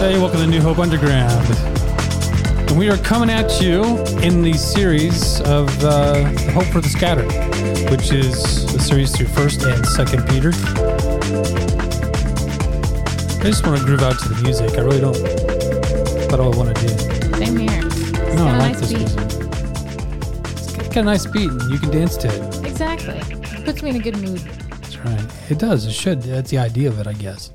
Hey, welcome to New Hope Underground. And we are coming at you in the series of uh, Hope for the Scattered, which is a series through 1st and 2nd Peter. I just want to groove out to the music. I really don't. That's all I want to do. Same here. It's No, I like nice this beat. music. Got a nice beat, and you can dance to it. Exactly. It puts me in a good mood. That's right. It does. It should. That's the idea of it, I guess.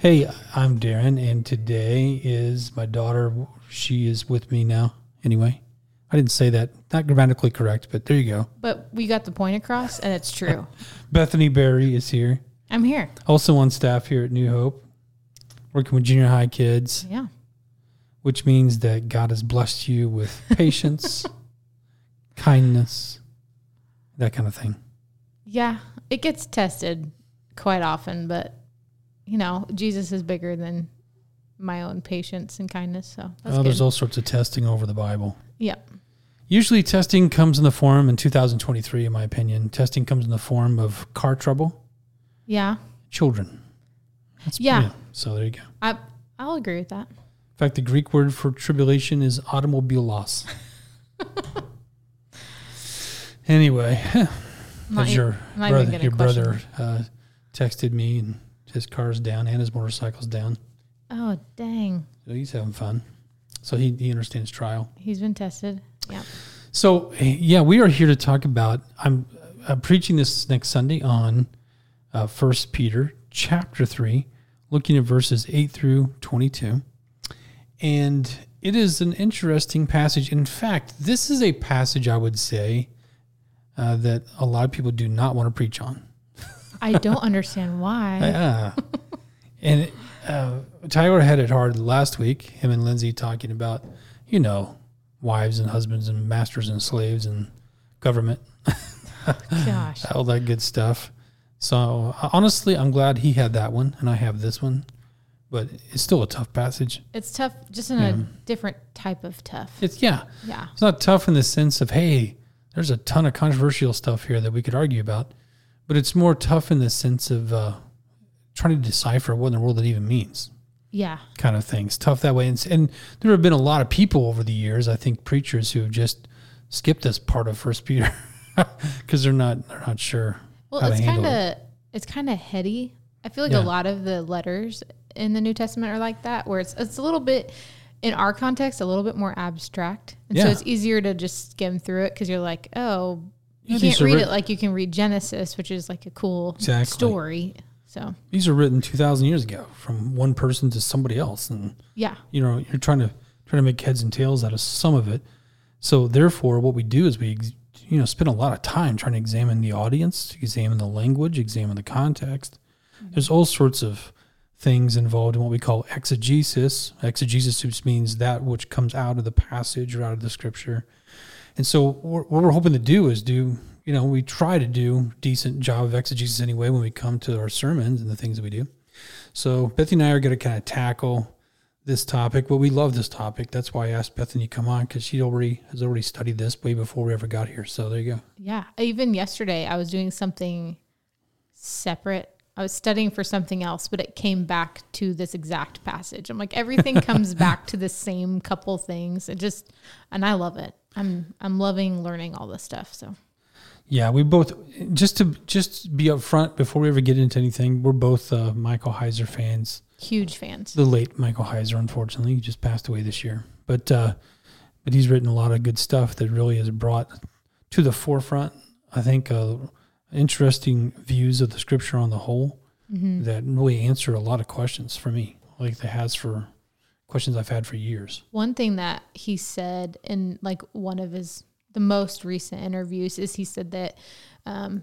Hey, I'm Darin, and today is my daughter. She is with me now. Anyway, I didn't say that. Not grammatically correct, but there you go. But we got the point across, and it's true. Bethany Berry is here. I'm here. Also on staff here at New Hope, working with junior high kids, Yeah. which means that God has blessed you with patience, kindness, that kind of thing. Yeah. It gets tested quite often, but, you know, Jesus is bigger than my own patience and kindness. So that's Oh, there's all sorts of testing over the Bible. Yep. Usually, testing comes in the form, in 2023, in my opinion, testing comes in the form of car trouble, Yeah. children. That's, Yeah. So there you go. I, I'll agree with that. In fact, the Greek word for tribulation is automobile loss. anyway, as your even brother, your brother uh, texted me, and his car's down and his motorcycle's down. Oh, dang. So he's having fun. So he, he understands trial. He's been tested. Yeah. So yeah, we are here to talk about. I'm uh, preaching this next Sunday on uh, First Peter chapter three, looking at verses eight through twenty-two, and it is an interesting passage. In fact, this is a passage I would say uh, that a lot of people do not want to preach on. I don't understand why. Yeah, and uh, Tyler had it hard last week. Him and Lindsay talking about, you know, wives and husbands and masters and slaves and government. Gosh. all that good stuff. So honestly, I'm glad he had that one and I have this one, but it's still a tough passage. It's tough, just in a different type of tough. It's yeah, Yeah. it's not tough in the sense of hey, there's a ton of controversial stuff here that we could argue about, but it's more tough in the sense of uh, trying to decipher what in the world it even means, Yeah. kind of things. Tough that way, and, and there have been a lot of people over the years, I think, preachers who have just skipped this part of First Peter because they're not they're not sure. Well, it's kind of it's kind of heady. I feel like Yeah. a lot of the letters in the New Testament are like that, where it's it's a little bit in our context a little bit more abstract, and so it's easier to just skim through it because you're like, oh, you Yeah, can't read writ- it like you can read Genesis, which is like a cool Exactly. story. So These are written two thousand years ago from one person to somebody else, and yeah, you know you're trying to trying to make heads and tails out of some of it. So therefore, what we do is we ex- you know spend a lot of time trying to examine the audience, examine the language, examine the context. Mm-hmm. There's all sorts of things involved in what we call exegesis. Exegesis just means that which comes out of the passage or out of the scripture. And so what we're hoping to do is do, you know, we try to do decent job of exegesis anyway when we come to our sermons and the things that we do. So Bethany and I are going to kind of tackle this topic, but we love this topic. That's why I asked Bethany to come on because she already has already studied this way before we ever got here. So there you go. yeah. Even yesterday, I was doing something separate. I was studying for something else, but it came back to this exact passage. I'm like, everything comes back to the same couple things. It just, and I love it. I'm, I'm loving learning all this stuff. So Yeah, we both just to just be upfront before we ever get into anything. We're both uh, Michael Heiser fans. huge fans. the late Michael Heiser, unfortunately, he just passed away this year. But uh, but he's written a lot of good stuff that really has brought to the forefront. I think uh, interesting views of the scripture on the whole that really answer a lot of questions for me, like it has for questions I've had for years. One thing that he said in like one of his the most recent interviews is he said that um,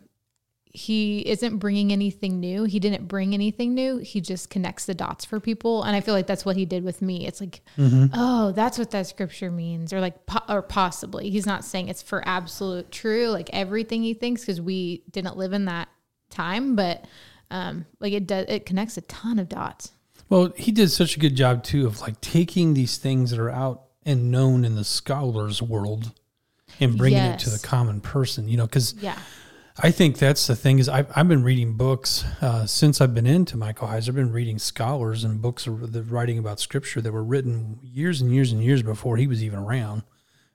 he isn't bringing anything new. He didn't bring anything new. He just connects the dots for people, and I feel like that's what he did with me. It's like, oh, that's what that scripture means, or like, po- or possibly. He's not saying it's for absolute true, like everything he thinks, because we didn't live in that time, but um, like it does, it connects a ton of dots. Well, he did such a good job too of like taking these things that are out and known in the scholars world and bringing it to the common person. You know, because Yeah. I think that's the thing is I've, I've been reading books uh, since I've been into Michael Heiser. I've been reading scholars and books of the writing about scripture that were written years and years and years before he was even around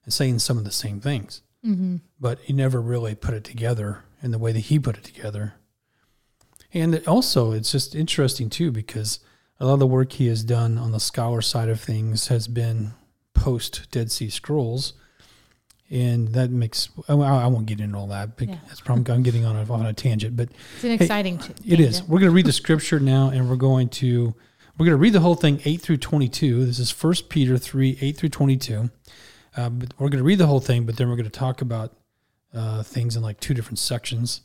and saying some of the same things. Mm-hmm. But he never really put it together in the way that he put it together. And also, it's just interesting too because a lot of the work he has done on the scholar side of things has been post Dead Sea Scrolls and that makes I won't get into all that. But yeah. That's probably I'm getting on a, on a tangent, but it's an exciting. Hey, it is. We're going to read the scripture now, and we're going to we're going to read the whole thing eight through twenty two. This is First Peter three eight through twenty two. Uh, but we're going to read the whole thing, but then we're going to talk about uh, things in like two different sections.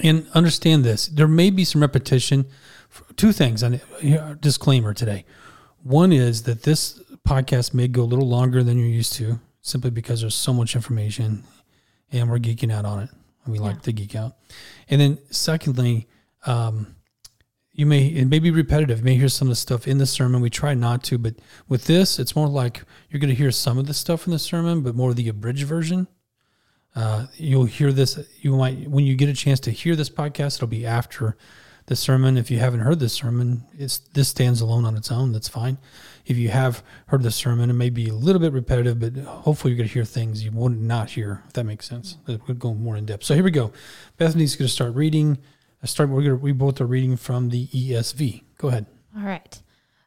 And understand this: there may be some repetition. Two things. On disclaimer today. One is that this podcast may go a little longer than you're used to simply because there's so much information and we're geeking out on it. We yeah. like to geek out. And then secondly, um, you may it may be repetitive. You may hear some of the stuff in the sermon. We try not to, but with this, it's more like you're going to hear some of the stuff in the sermon, but more the abridged version. Uh, you'll hear this. You might when you get a chance to hear this podcast. It'll be after the sermon. If you haven't heard this sermon, it's this stands alone on its own. That's fine if you have heard the sermon, it may be a little bit repetitive, but hopefully you're going to hear things you would not hear, if that makes sense. Would go more in depth. So here we go. Bethany's going to start reading. I start. We're going to, we both are reading from the ESV. Go ahead. All right.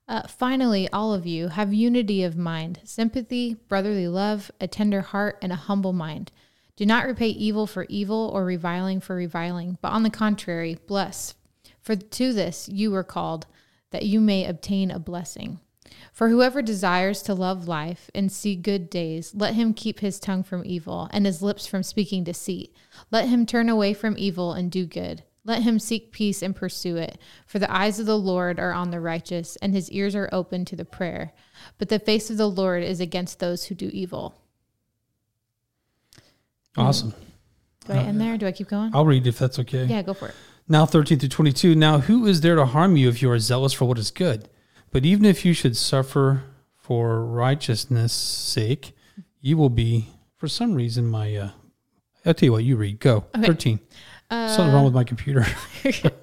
Uh, finally, all of you have unity of mind, sympathy, brotherly love, a tender heart, and a humble mind. Do not repay evil for evil or reviling for reviling, but on the contrary, bless. For to this you were called, that you may obtain a blessing. For whoever desires to love life and see good days, let him keep his tongue from evil and his lips from speaking deceit. Let him turn away from evil and do good. Let him seek peace and pursue it. For the eyes of the Lord are on the righteous, and his ears are open to the prayer. But the face of the Lord is against those who do evil. Awesome. Do I end there? Do I keep going? I'll read if that's okay. Yeah, go for it. Now, 13 through 22. Now, who is there to harm you if you are zealous for what is good? But even if you should suffer for righteousness' sake, you will be, for some reason, my. Uh, I'll tell you what, you read. Go. Okay. 13. Uh, Something wrong with my computer.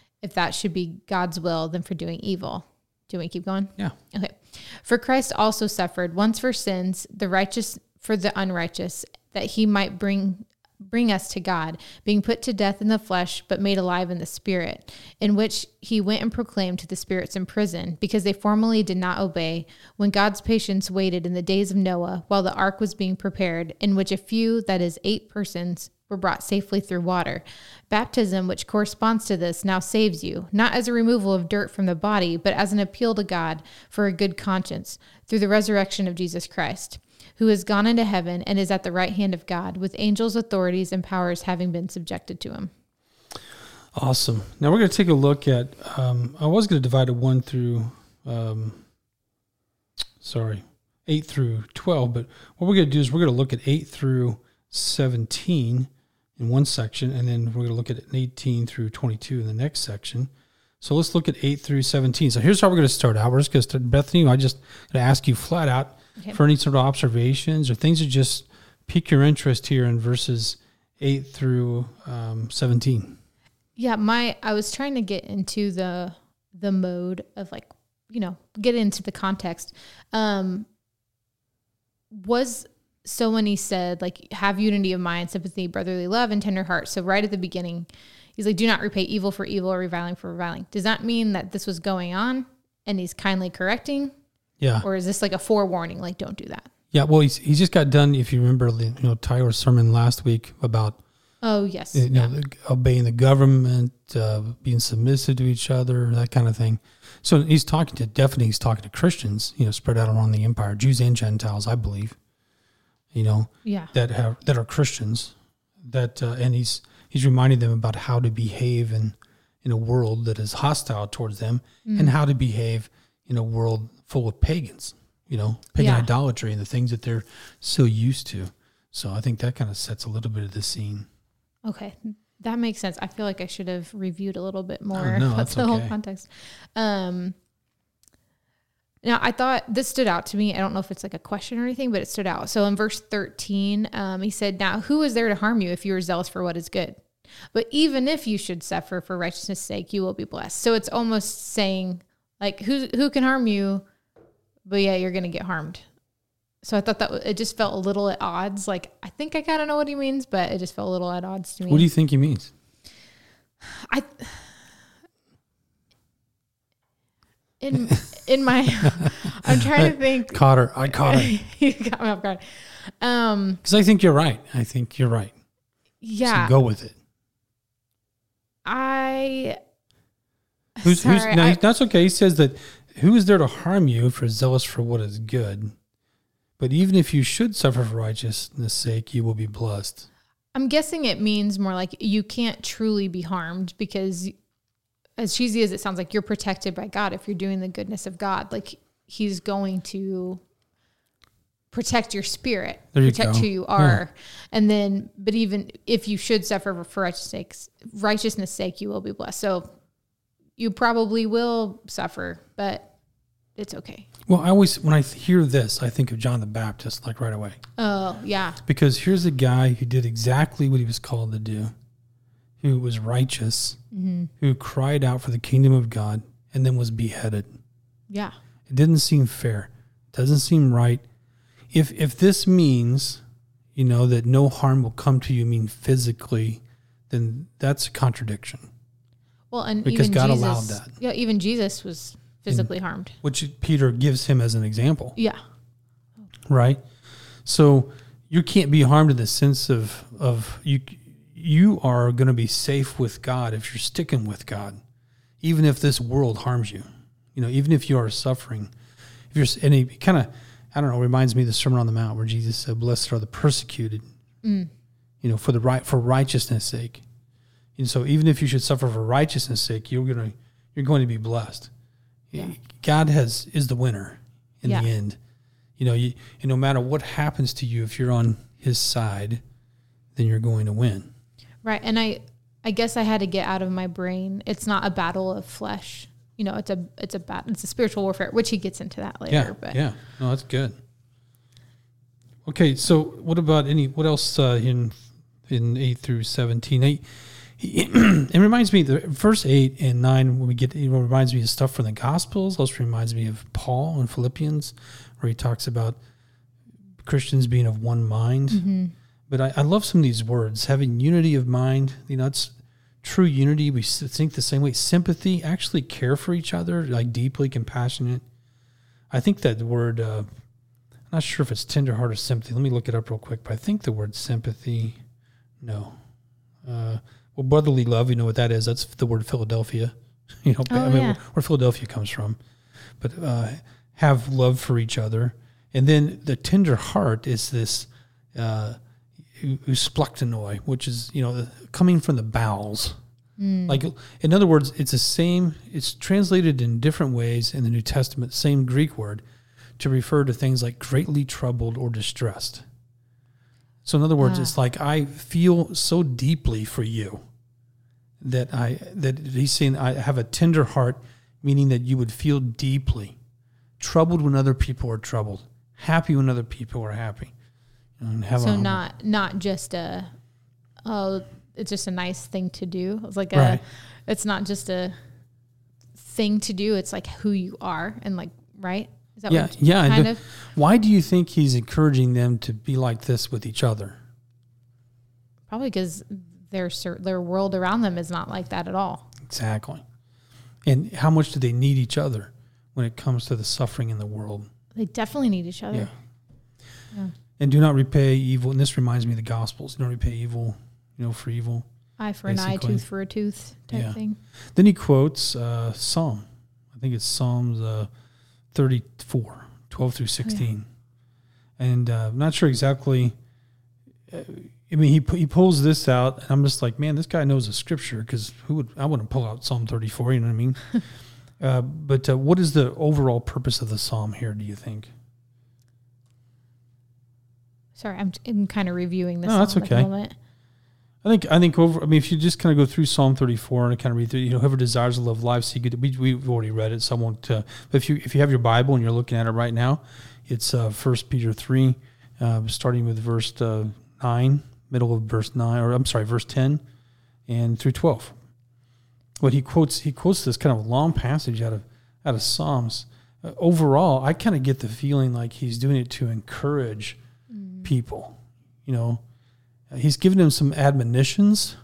if that should be God's will, than for doing evil. Do we keep going? Yeah. Okay. For Christ also suffered once for sins, the righteous for the unrighteous, that he might bring bring us to God, being put to death in the flesh, but made alive in the spirit, in which he went and proclaimed to the spirits in prison, because they formerly did not obey, when God's patience waited in the days of Noah, while the ark was being prepared, in which a few, that is, eight persons, were brought safely through water. Baptism, which corresponds to this, now saves you, not as a removal of dirt from the body, but as an appeal to God for a good conscience through the resurrection of Jesus Christ, who has gone into heaven and is at the right hand of God, with angels, authorities, and powers having been subjected to him. Awesome. Now we're going to take a look at. Um, I was going to divide it one through, um, sorry, eight through twelve, but what we're going to do is we're going to look at eight through seventeen in one section, and then we're going to look at 18 through 22 in the next section. So let's look at 8 through 17. So here's how we're going to start out. We're just going to start, Bethany, I just going to ask you flat out okay. for any sort of observations or things that just pique your interest here in verses 8 through um, 17. Yeah, my I was trying to get into the the mode of like, you know, get into the context. Um was so when he said like have unity of mind sympathy brotherly love and tender heart. So right at the beginning he's like do not repay evil for evil or reviling for reviling. Does that mean that this was going on and he's kindly correcting? Yeah. Or is this like a forewarning like don't do that? Yeah well he's, he just got done if you remember you know tyler's sermon last week about oh yes. you know yeah. obeying the government uh, being submissive to each other that kind of thing. So he's talking to definitely he's talking to christians you know spread out around the empire jews and gentiles i believe you know, yeah, that have that are Christians. That uh, and he's he's reminding them about how to behave in in a world that is hostile towards them, Mm. and how to behave in a world full of pagans. You know, pagan Yeah. idolatry and the things that they're so used to. So I think that kind of sets a little bit of the scene. Okay, that makes sense. I feel like I should have reviewed a little bit more Oh, no, the whole context. Um, now I thought this stood out to me. I don't know if it's like a question or anything, but it stood out. So in verse thirteen, um, he said, "Now who is there to harm you if you are zealous for what is good? But even if you should suffer for righteousness' sake, you will be blessed." So it's almost saying, like, who who can harm you? But yeah, you're going to get harmed. So I thought that it just felt a little at odds. Like I think I kind of know what he means, but it just felt a little at odds to me. What do you think he means? I in in my I'm trying to think. Caught her. I caught her. you got me off guard. Um, Because I think you're right. I think you're right. yeah, So go with it. I. Who's, who's sorry, no, I- that's okay. He says that who is there to harm you if you're zealous for what is good? But even if you should suffer for righteousness' sake, you will be blessed. I'm guessing it means more like you can't truly be harmed because, as cheesy as it sounds, like you're protected by God if you're doing the goodness of God. Like He's going to protect your spirit, you protect go. who you are, and then. But even if you should suffer for righteousness' righteousness' sake, you will be blessed. So you probably will suffer, but it's okay. Well, I always when I hear this, I think of John the Baptist like right away Oh yeah, because here's a guy who did exactly what he was called to do, who was righteous, Mm-hmm. who cried out for the kingdom of God, and then was beheaded. yeah, It didn't seem fair. Doesn't seem right. If if this means, you know, that no harm will come to you, mean physically, then that's a contradiction. well, and Because even God Jesus, allowed that. Yeah, even Jesus was physically harmed. Which Peter gives him as an example, Yeah, right? So you can't be harmed in the sense of of you you are going to be safe with God if you're sticking with God, even if this world harms you. You know, even if you are suffering, if you're and it kind of I don't know reminds me of the Sermon on the Mount where Jesus said, "Blessed are the persecuted," mm. you know, for the right for righteousness' sake. And so, even if you should suffer for righteousness' sake, you're gonna you're going to be blessed. God has is the winner in Yeah. the end. You know, you, and no matter what happens to you, if you're on His side, then you're going to win. Right. And I, I guess I had to get out of my brain. It's not a battle of flesh. You know, it's a it's a bat, it's a spiritual warfare, which he gets into that later. Yeah, but yeah, no, that's good. Okay, so what about any? What else uh, in in eight through seventeen? Eight, it reminds me the verse eight and nine when we get it reminds me of stuff from the Gospels. Also reminds me of Paul in Philippians, where he talks about Christians being of one mind. Mm-hmm. But I, I love some of these words having unity of mind. You know, it's true unity. We think the same way. Sympathy, actually care for each other, like deeply compassionate. I think that word. Uh, I'm not sure if it's tenderheart or sympathy. Let me look it up real quick. But I think the word sympathy. No. Uh, well, brotherly love. You know what that is? That's the word Philadelphia. You know, Oh, I mean, yeah. where Philadelphia comes from. But uh, have love for each other, and then the tender heart is this. Eusplanchnoi, which is you know the, coming from the bowels. Like in other words, it's the same. It's translated in different ways in the New Testament, same Greek word, to refer to things like greatly troubled or distressed. So in other words, Ah. it's like I feel so deeply for you that I that he's saying I have a tender heart, meaning that you would feel deeply troubled when other people are troubled, happy when other people are happy. So not not just a oh it's just a nice thing to do it's like a it's not just a thing to do it's like who you are and like right is that Yeah, what yeah. kind the- of Why do you think he's encouraging them to be like this with each other? probably because their their world around them is not like that at all Exactly. And how much do they need each other when it comes to the suffering in the world? they definitely need each other Yeah. Yeah. And do not repay evil. And this reminds me of the Gospels. Do not repay evil, you know, for evil. eye for an eye tooth for a tooth type Yeah. thing Then he quotes uh, Psalm. I think it's Psalms uh, 34, 12 through 16. And uh, I'm not sure exactly. Uh, I mean, he he pulls this out, and I'm just like, man, this guy knows the scripture because who would I wouldn't pull out Psalm 34. You know what I mean? uh, but uh, what is the overall purpose of the psalm here? Do you think? Sorry, I'm, I'm kind of reviewing this. No, that's okay. I think I think over. I mean, if you just kind of go through Psalm 34 and kind of read through, you know, whoever desires to love life, see it. We we've already read it, so I won't. Uh, but if you if you have your Bible and you're looking at it right now, it's uh, First Peter three, uh, starting with verse uh, nine, middle of verse nine, or I'm sorry, verse 10, and through 12. What he quotes, he quotes this kind of long passage out of out of Psalms. Uh, overall, I kind of get the feeling like he's doing it to encourage people. You know, Uh, he's given them some admonitions.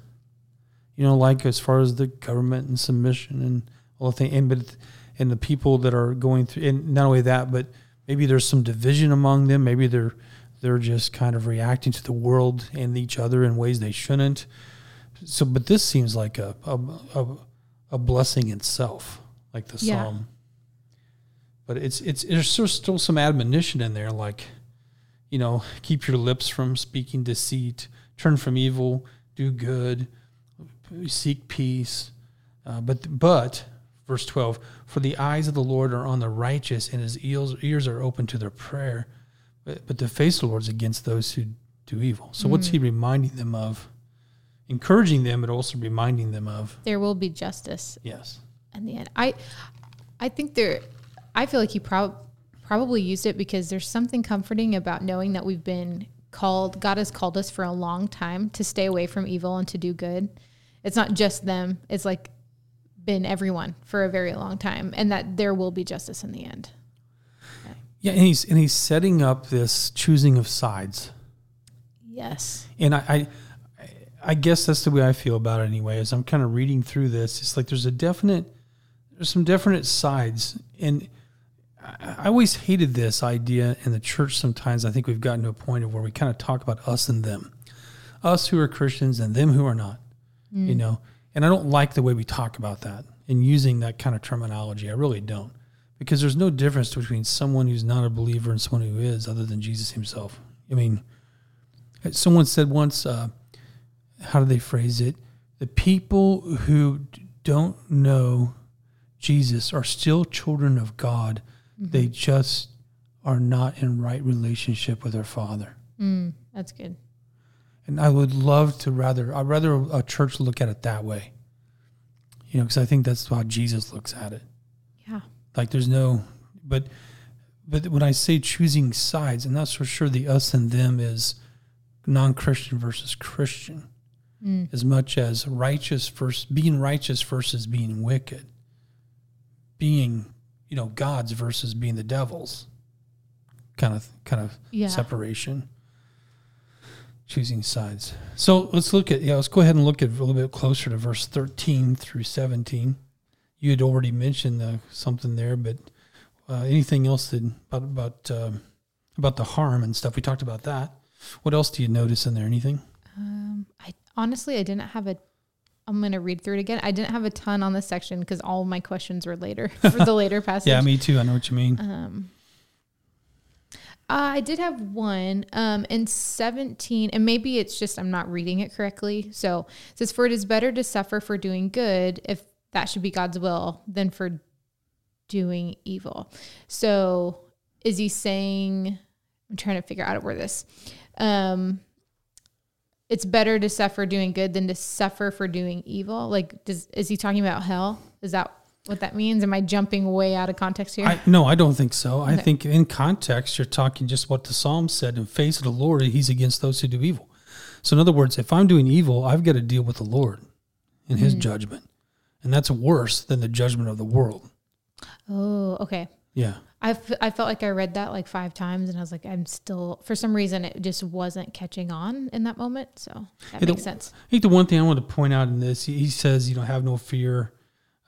You know, like as far as the government and submission and all the thing, and but and the people that are going through, and not only that, but maybe there's some division among them. Maybe they're they're just kind of reacting to the world and each other in ways they shouldn't. So, but this seems like a a, a, a blessing itself, like the Yeah. psalm. But it's it's there's still, still some admonition in there, like you know, keep your lips from speaking deceit, turn from evil, do good, seek peace. Uh, but but verse twelve, for the eyes of the Lord are on the righteous, and his ears ears are open to their prayer. But, but the face of the Lord is against those who do evil. So what's he reminding them of? Encouraging them, but also reminding them of There will be justice yes. in the end. I I think there I feel like he prob- probably used it because there's something comforting about knowing that we've been called God has called us for a long time to stay away from evil and to do good. It's not just them. It's like been everyone for a very long time and that there will be justice in the end. Yeah, and he's and he's setting up this choosing of sides. Yes. and I, I I guess that's the way I feel about it anyway. As I'm kind of reading through this, it's like there's a definite there's some definite sides, and I, always hated this idea in the church. Sometimes I think we've gotten to a point of where we kind of talk about us and them, us who are Christians and them who are not, you know. And I don't like the way we talk about that and using that kind of terminology. I really don't, because there's no difference between someone who's not a believer and someone who is, other than Jesus Himself. I mean. Someone said once, uh, how do they phrase it? The people who don't know Jesus are still children of God. They just are not in right relationship with their Father. Mm, that's good. And I would love to rather, I'd rather a church look at it that way. You know, because I think that's how Jesus looks at it. Yeah. Like there's no, but, but when I say choosing sides, I'm not so sure the us and them is non-Christian versus Christian, Mm. as much as righteous versus being righteous versus being wicked, being you know God's versus being the devil's, kind of kind of Yeah. separation. Choosing sides. So let's look at yeah. Let's go ahead and look at a little bit closer to verse thirteen through seventeen. You had already mentioned uh, something there, but uh, anything else that about about um about the harm and stuff? We talked about that. What else do you notice in there? Anything? Um, I honestly, I didn't have a. I'm gonna read through it again. I didn't have a ton on this section because all my questions were later for the later passage. Yeah, me too. I know what you mean. Um, I did have one um, in 17, and maybe it's just I'm not reading it correctly. So it says, For it is better to suffer for doing good, if that should be God's will, than for doing evil. So is he saying, I'm trying to figure out where this, um, it's better to suffer doing good than to suffer for doing evil? Like, does, is he talking about hell? Is that what that means? Am I jumping way out of context here? I, no, I don't think so. I think in context, you're talking just what the psalm said. In face of the Lord, He's against those who do evil. So, in other words, if I'm doing evil, I've got to deal with the Lord and His hmm. judgment, and that's worse than the judgment of the world. Oh, okay. Yeah, I, f- I felt like I read that like five times and I was like, I'm still, for some reason, it just wasn't catching on in that moment. So that Hey, the- makes sense. I think the one thing I want to point out in this, he says, you know, have no fear.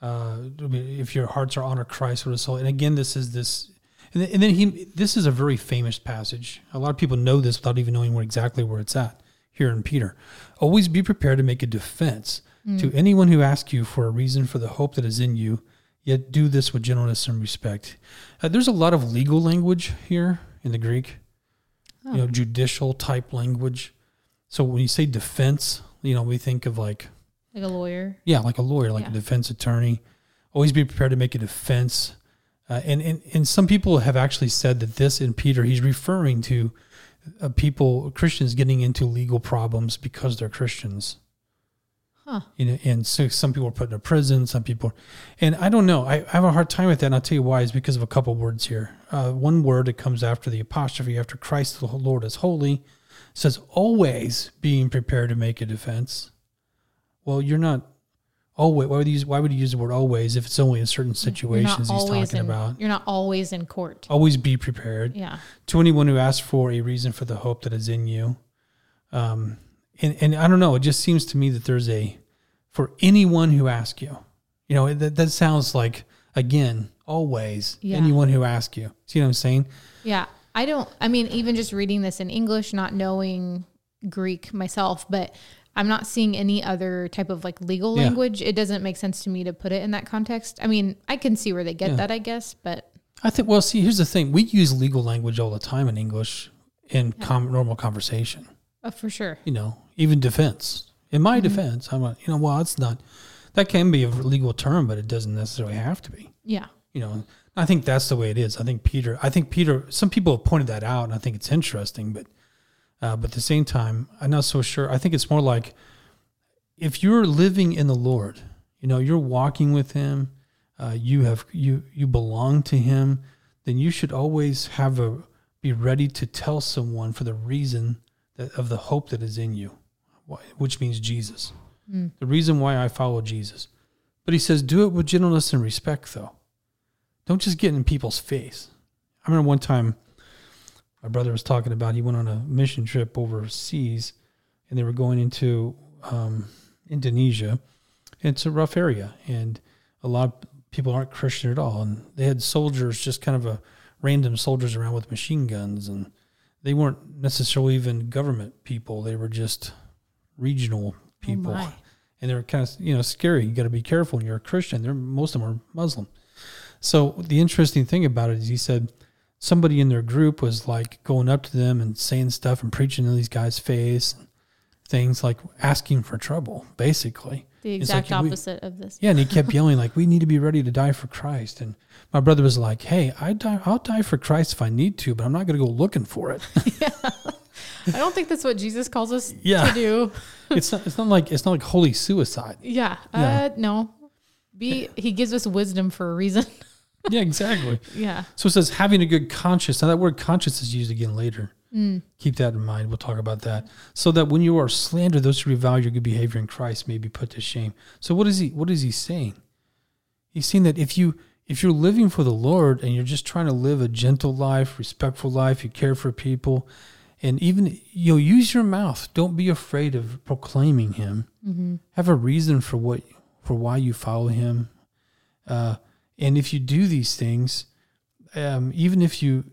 Uh, if your hearts are honor Christ with a soul. And again, this is this, and then, and then he, this is a very famous passage. A lot of people know this without even knowing where exactly where it's at here in Peter. Always be prepared to make a defense to anyone who asks you for a reason for the hope that is in you. Yet do this with gentleness and respect. Uh, there's a lot of legal language here in the Greek, Oh. you know, judicial type language So when you say defense, you know, we think of like Like a lawyer. yeah, like a lawyer, like Yeah. a defense attorney. Always be prepared to make a defense. Uh, and, and and some people have actually said that this in Peter, he's referring to uh, people, Christians getting into legal problems because they're Christians. Huh. You know, and so some people are put in prison, some people, and I don't know. I, I have a hard time with that, and I'll tell you why. Is because of a couple words here. Uh, one word that comes after the apostrophe, after Christ the Lord is holy, says always being prepared to make a defense. Well, you're not always. Why would you use? Why would you use the word always if it's only in certain situations he's talking in, about? You're not always in court. Always be prepared Yeah. to anyone who asks for a reason for the hope that is in you. Um, and, and I don't know, it just seems to me that there's a, for anyone who asks you, you know, that, that sounds like, again, always, Yeah. anyone who asks you. See what I'm saying? Yeah. I don't, I mean, even just reading this in English, not knowing Greek myself, but I'm not seeing any other type of like legal Yeah. language. It doesn't make sense to me to put it in that context. I mean, I can see where they get Yeah. that, I guess, but I think, well, see, here's the thing. We use legal language all the time in English in com- normal conversation, uh, for sure. you know, even defense. In my Mm-hmm. defense, I'm like, you know, well, it's not, that can be a legal term, but it doesn't necessarily have to be. Yeah. you know i think that's the way it is i think peter i think peter some people have pointed that out and i think it's interesting but uh, but at the same time i'm not so sure i think it's more like if you're living in the lord you know you're walking with him uh, you have you you belong to him then you should always have a be ready to tell someone for the reason that of the hope that is in you which means jesus Mm. the reason why i follow jesus but he says do it with gentleness and respect though don't just get in people's face. I remember one time my brother was talking about he went on a mission trip overseas and they were going into um, Indonesia. It's a rough area and a lot of people aren't Christian at all. And they had soldiers, just kind of a random soldiers around with machine guns and they weren't necessarily even government people. They were just regional oh, people. Oh and they're kind of, you know, scary. You got to be careful when you're a Christian. They're, most of them are Muslim. So the interesting thing about it is he said somebody in their group was like going up to them and saying stuff and preaching in these guys' face, things like asking for trouble, basically. The It's like exact we- opposite of this. Yeah, and he kept yelling like, "We need to be ready to die for Christ." And my brother was like, "Hey, I die, I'll die for Christ if I need to, but I'm not going to go looking for it." I don't think that's what Jesus calls us Yeah. to do. it's not. It's not like it's not like holy suicide. Yeah. Yeah. Uh, no. Be he gives us wisdom for a reason. Yeah, exactly. yeah. So it says having a good conscience. Now that word conscience is used again later. Mm. Keep that in mind. We'll talk about that. So that when you are slandered, those who revile your good behavior in Christ may be put to shame. So what is he what is he saying? He's saying that if you if you're living for the Lord and you're just trying to live a gentle life, respectful life, you care for people, and even you know, use your mouth. Don't be afraid of proclaiming him. Mm-hmm. Have a reason for what for why you follow him. Uh, and if you do these things, um, even if you,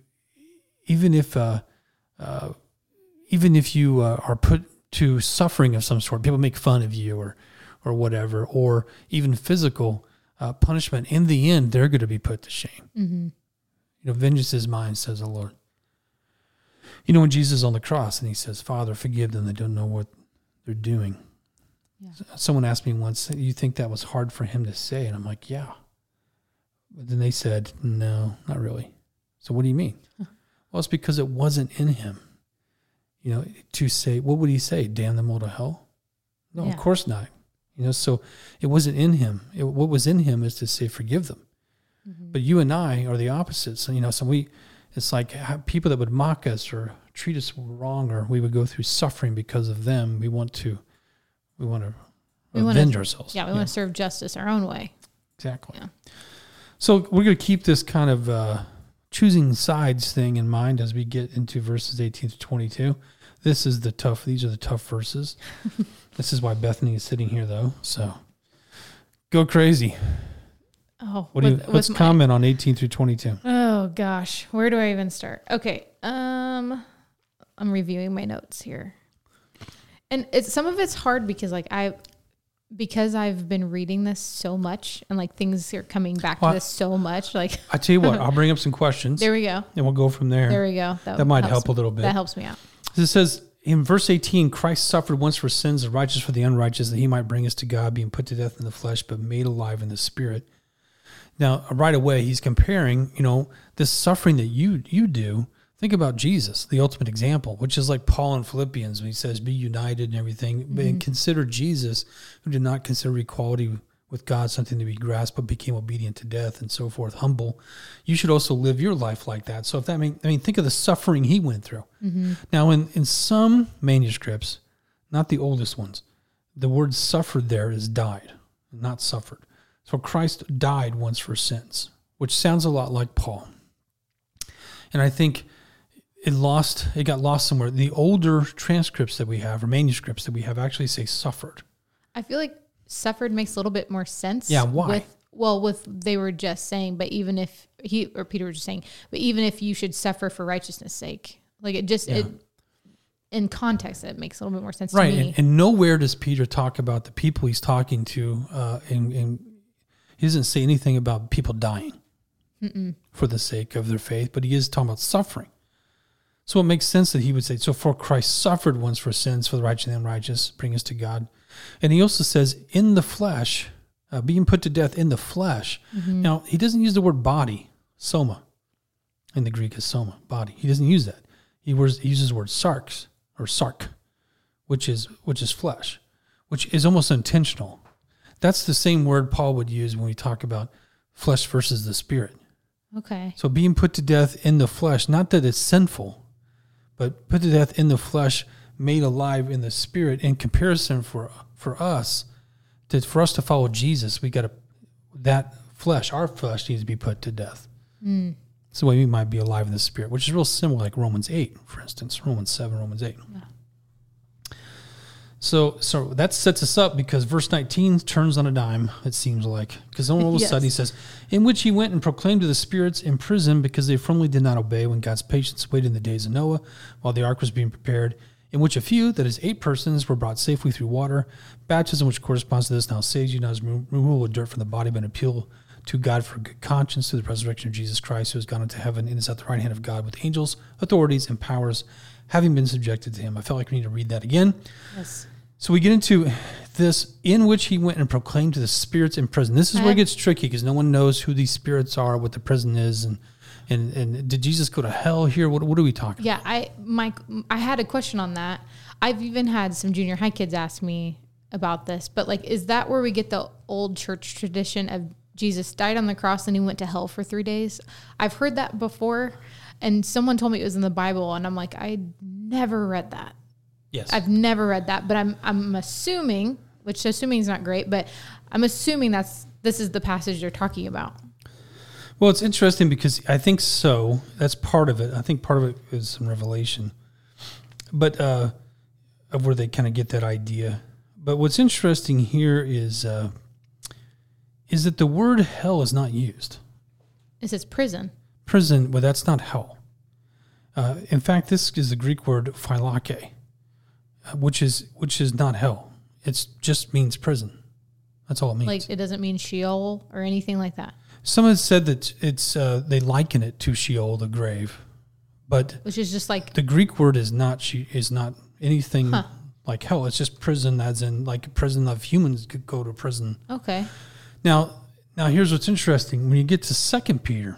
even if, uh, uh, even if you uh, are put to suffering of some sort, people make fun of you or, or whatever, or even physical uh, punishment. In the end, they're going to be put to shame. Mm-hmm. You know, vengeance is mine, says the Lord. You know, when Jesus is on the cross and he says, Father, forgive them, they don't know what they're doing. Yeah. Someone asked me once, you think that was hard for him to say? And I'm like, yeah. But then they said, no, not really. So what do you mean? Well, it's because it wasn't in him. You know, to say, what would he say? Damn them all to hell? No, Yeah. of course not. You know, so it wasn't in him. It, what was in him is to say, forgive them. Mm-hmm. But you and I are the opposites. So, you know, so we, it's like people that would mock us or treat us wrong, or we would go through suffering because of them. We want to, we want to We avenge ourselves. Yeah, we want to serve justice our own way. exactly. Yeah. So we're going to keep this kind of uh, choosing sides thing in mind as we get into verses 18 to 22. This is the tough. These are the tough verses. this is why Bethany is sitting here, though. So go crazy. Oh, What do you? Let's my- comment on 18 through 22. Oh gosh, where do I even start? Okay, um, I'm reviewing my notes here, and it's some of it's hard because like I, because I've been reading this so much and like things are coming back Well, to this so much. Like I tell you what, I'll bring up some questions there we go, and we'll go from there. there we go. that might helps help a little bit. That helps me out. It says in verse 18, Christ suffered once for sins, the righteous for the unrighteous, that he might bring us to God, being put to death in the flesh, but made alive in the spirit. Now, right away, he's comparing, you know, this suffering that you you do. Think about Jesus, the ultimate example, which is like Paul in Philippians when he says, "Be united and everything," and mm-hmm. consider Jesus, who did not consider equality with God something to be grasped, but became obedient to death and so forth, humble. You should also live your life like that. So if that mean, I mean, think of the suffering he went through. Mm-hmm. Now, in in some manuscripts, not the oldest ones, the word "suffered" there is died, not suffered. So Christ died once for sins, which sounds a lot like Paul. And I think it lost, it got lost somewhere. The older transcripts that we have, or manuscripts that we have, actually say suffered. I feel like suffered makes a little bit more sense. Yeah, why? With, well, with they were just saying, but even if he or Peter was just saying, but even if you should suffer for righteousness' sake, like it just it in context it makes a little bit more sense Right. to me. And, and nowhere does Peter talk about the people he's talking to, uh, and, and he doesn't say anything about people dying for the sake of their faith, but he is talking about suffering. So it makes sense that he would say, So for Christ suffered once for sins, for the righteous and unrighteous, bring us to God. And he also says, in the flesh, uh, being put to death in the flesh. Now, he doesn't use the word body, soma. In the Greek is soma, body. He doesn't use that. He, was, he uses the word sarx or sark, which is which is flesh, which is almost intentional. That's the same word Paul would use when we talk about flesh versus the spirit. okay. So being put to death in the flesh, not that it's sinful, but put to death in the flesh, made alive in the spirit. In comparison for for us, that for us to follow Jesus, we got to that flesh, our flesh needs to be put to death. Mm. So we might be alive in the spirit, which is real similar, like Romans eight, for instance, Romans seven, Romans eight. So, so that sets us up because verse 19 turns on a dime, it seems like. Because all of a Yes. sudden he says, In which he went and proclaimed to the spirits in prison because they firmly did not obey when God's patience waited in the days of Noah while the ark was being prepared, in which a few, that is, eight persons, were brought safely through water. Baptism, which corresponds to this, now saves you, not as removal of dirt from the body, but an appeal to God for good conscience through the resurrection of Jesus Christ, who has gone into heaven and is at the right hand of God with angels, authorities, and powers, having been subjected to him. I felt like we need to read that again. Yes. So we get into this in which he went and proclaimed to the spirits in prison. This is where it gets tricky because no one knows who these spirits are, what the prison is, and and and did Jesus go to hell here? What what are we talking? Yeah, I Mike, I had a question on that. I've even had some junior high kids ask me about this, but like, is that where we get the old church tradition of Jesus died on the cross and he went to hell for three days? I've heard that before, and someone told me it was in the Bible, and I'm like, I never read that. Yes. I've never read that, but I'm I'm assuming, which assuming is not great, but I'm assuming that's this is the passage you're talking about. Well, it's interesting because I think so. That's part of it. I think part of it is some revelation, but uh, of where they kind of get that idea. But what's interesting here is uh, is that the word hell is not used. It says prison. Prison, well, that's not hell. Uh, in fact, this is the Greek word phylake, uh, which is which is not hell. It just means prison. That's all it means. Like it doesn't mean Sheol or anything like that, Some have said that it's uh, they liken it to Sheol, the grave, but which is just like the Greek word is not she is not anything Huh. like hell. It's just prison, as in like a prison of humans could go to prison. okay. Now, now here's what's interesting. When you get to Second Peter,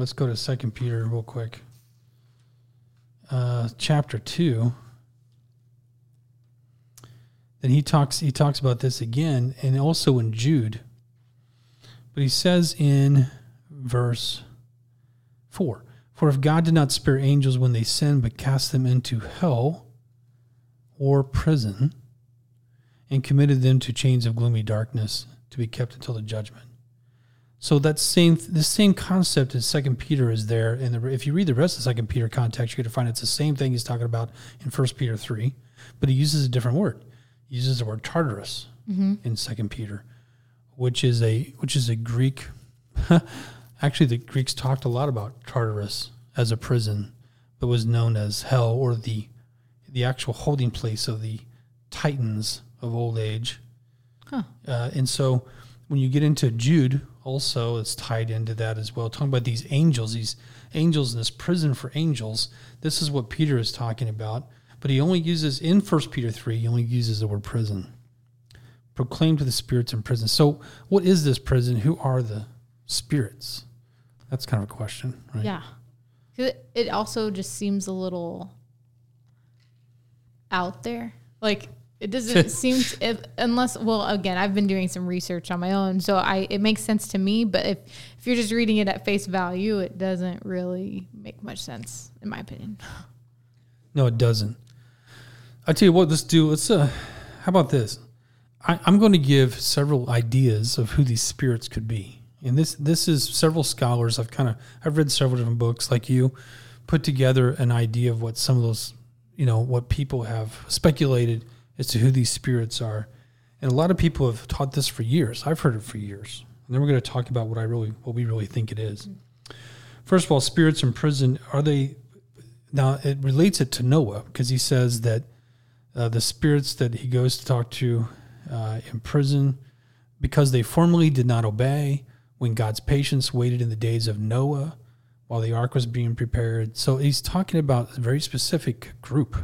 let's go to Second Peter real quick. Uh, chapter two. Then he talks. He talks about this again, and also in Jude. But he says in verse four, "For if God did not spare angels when they sinned, but cast them into hell or prison." and committed them to chains of gloomy darkness to be kept until the judgment. So that same the same concept in Second Peter is there, and the, if you read the rest of Second Peter context, you're going to find it's the same thing he's talking about in First Peter three, but he uses a different word. He uses the word Tartarus in Second Peter, which is a which is a Greek. actually, the Greeks talked a lot about Tartarus as a prison, but was known as hell or the the actual holding place of the titans of old age. Huh. Uh, and so when you get into Jude, also it's tied into that as well. Talking about these angels, these angels in this prison for angels. This is what Peter is talking about. but he only uses in First Peter three. He only uses the word prison. Proclaim to the spirits in prison. So, what is this prison? Who are the spirits? That's kind of a question, right? Yeah. it also just seems a little out there. Like it doesn't seem to, if, unless well again I've been doing some research on my own so I it makes sense to me but if if you're just reading it at face value it doesn't really make much sense in my opinion. No, it doesn't. I tell you what, let's do. Let's. Uh, how about this? I, I'm going to give several ideas of who these spirits could be, and this this is several scholars. I've kind of I've read several different books, like you, put together an idea of what some of those, you know, what people have speculated as to who these spirits are, and a lot of people have taught this for years. I've heard it for years, and then we're going to talk about what I really what we really think it is. First of all, spirits in prison are they now it relates it to Noah because he says that uh, the spirits that he goes to talk to uh, in prison, because they formerly did not obey when God's patience waited in the days of Noah while the ark was being prepared. So he's talking about a very specific group.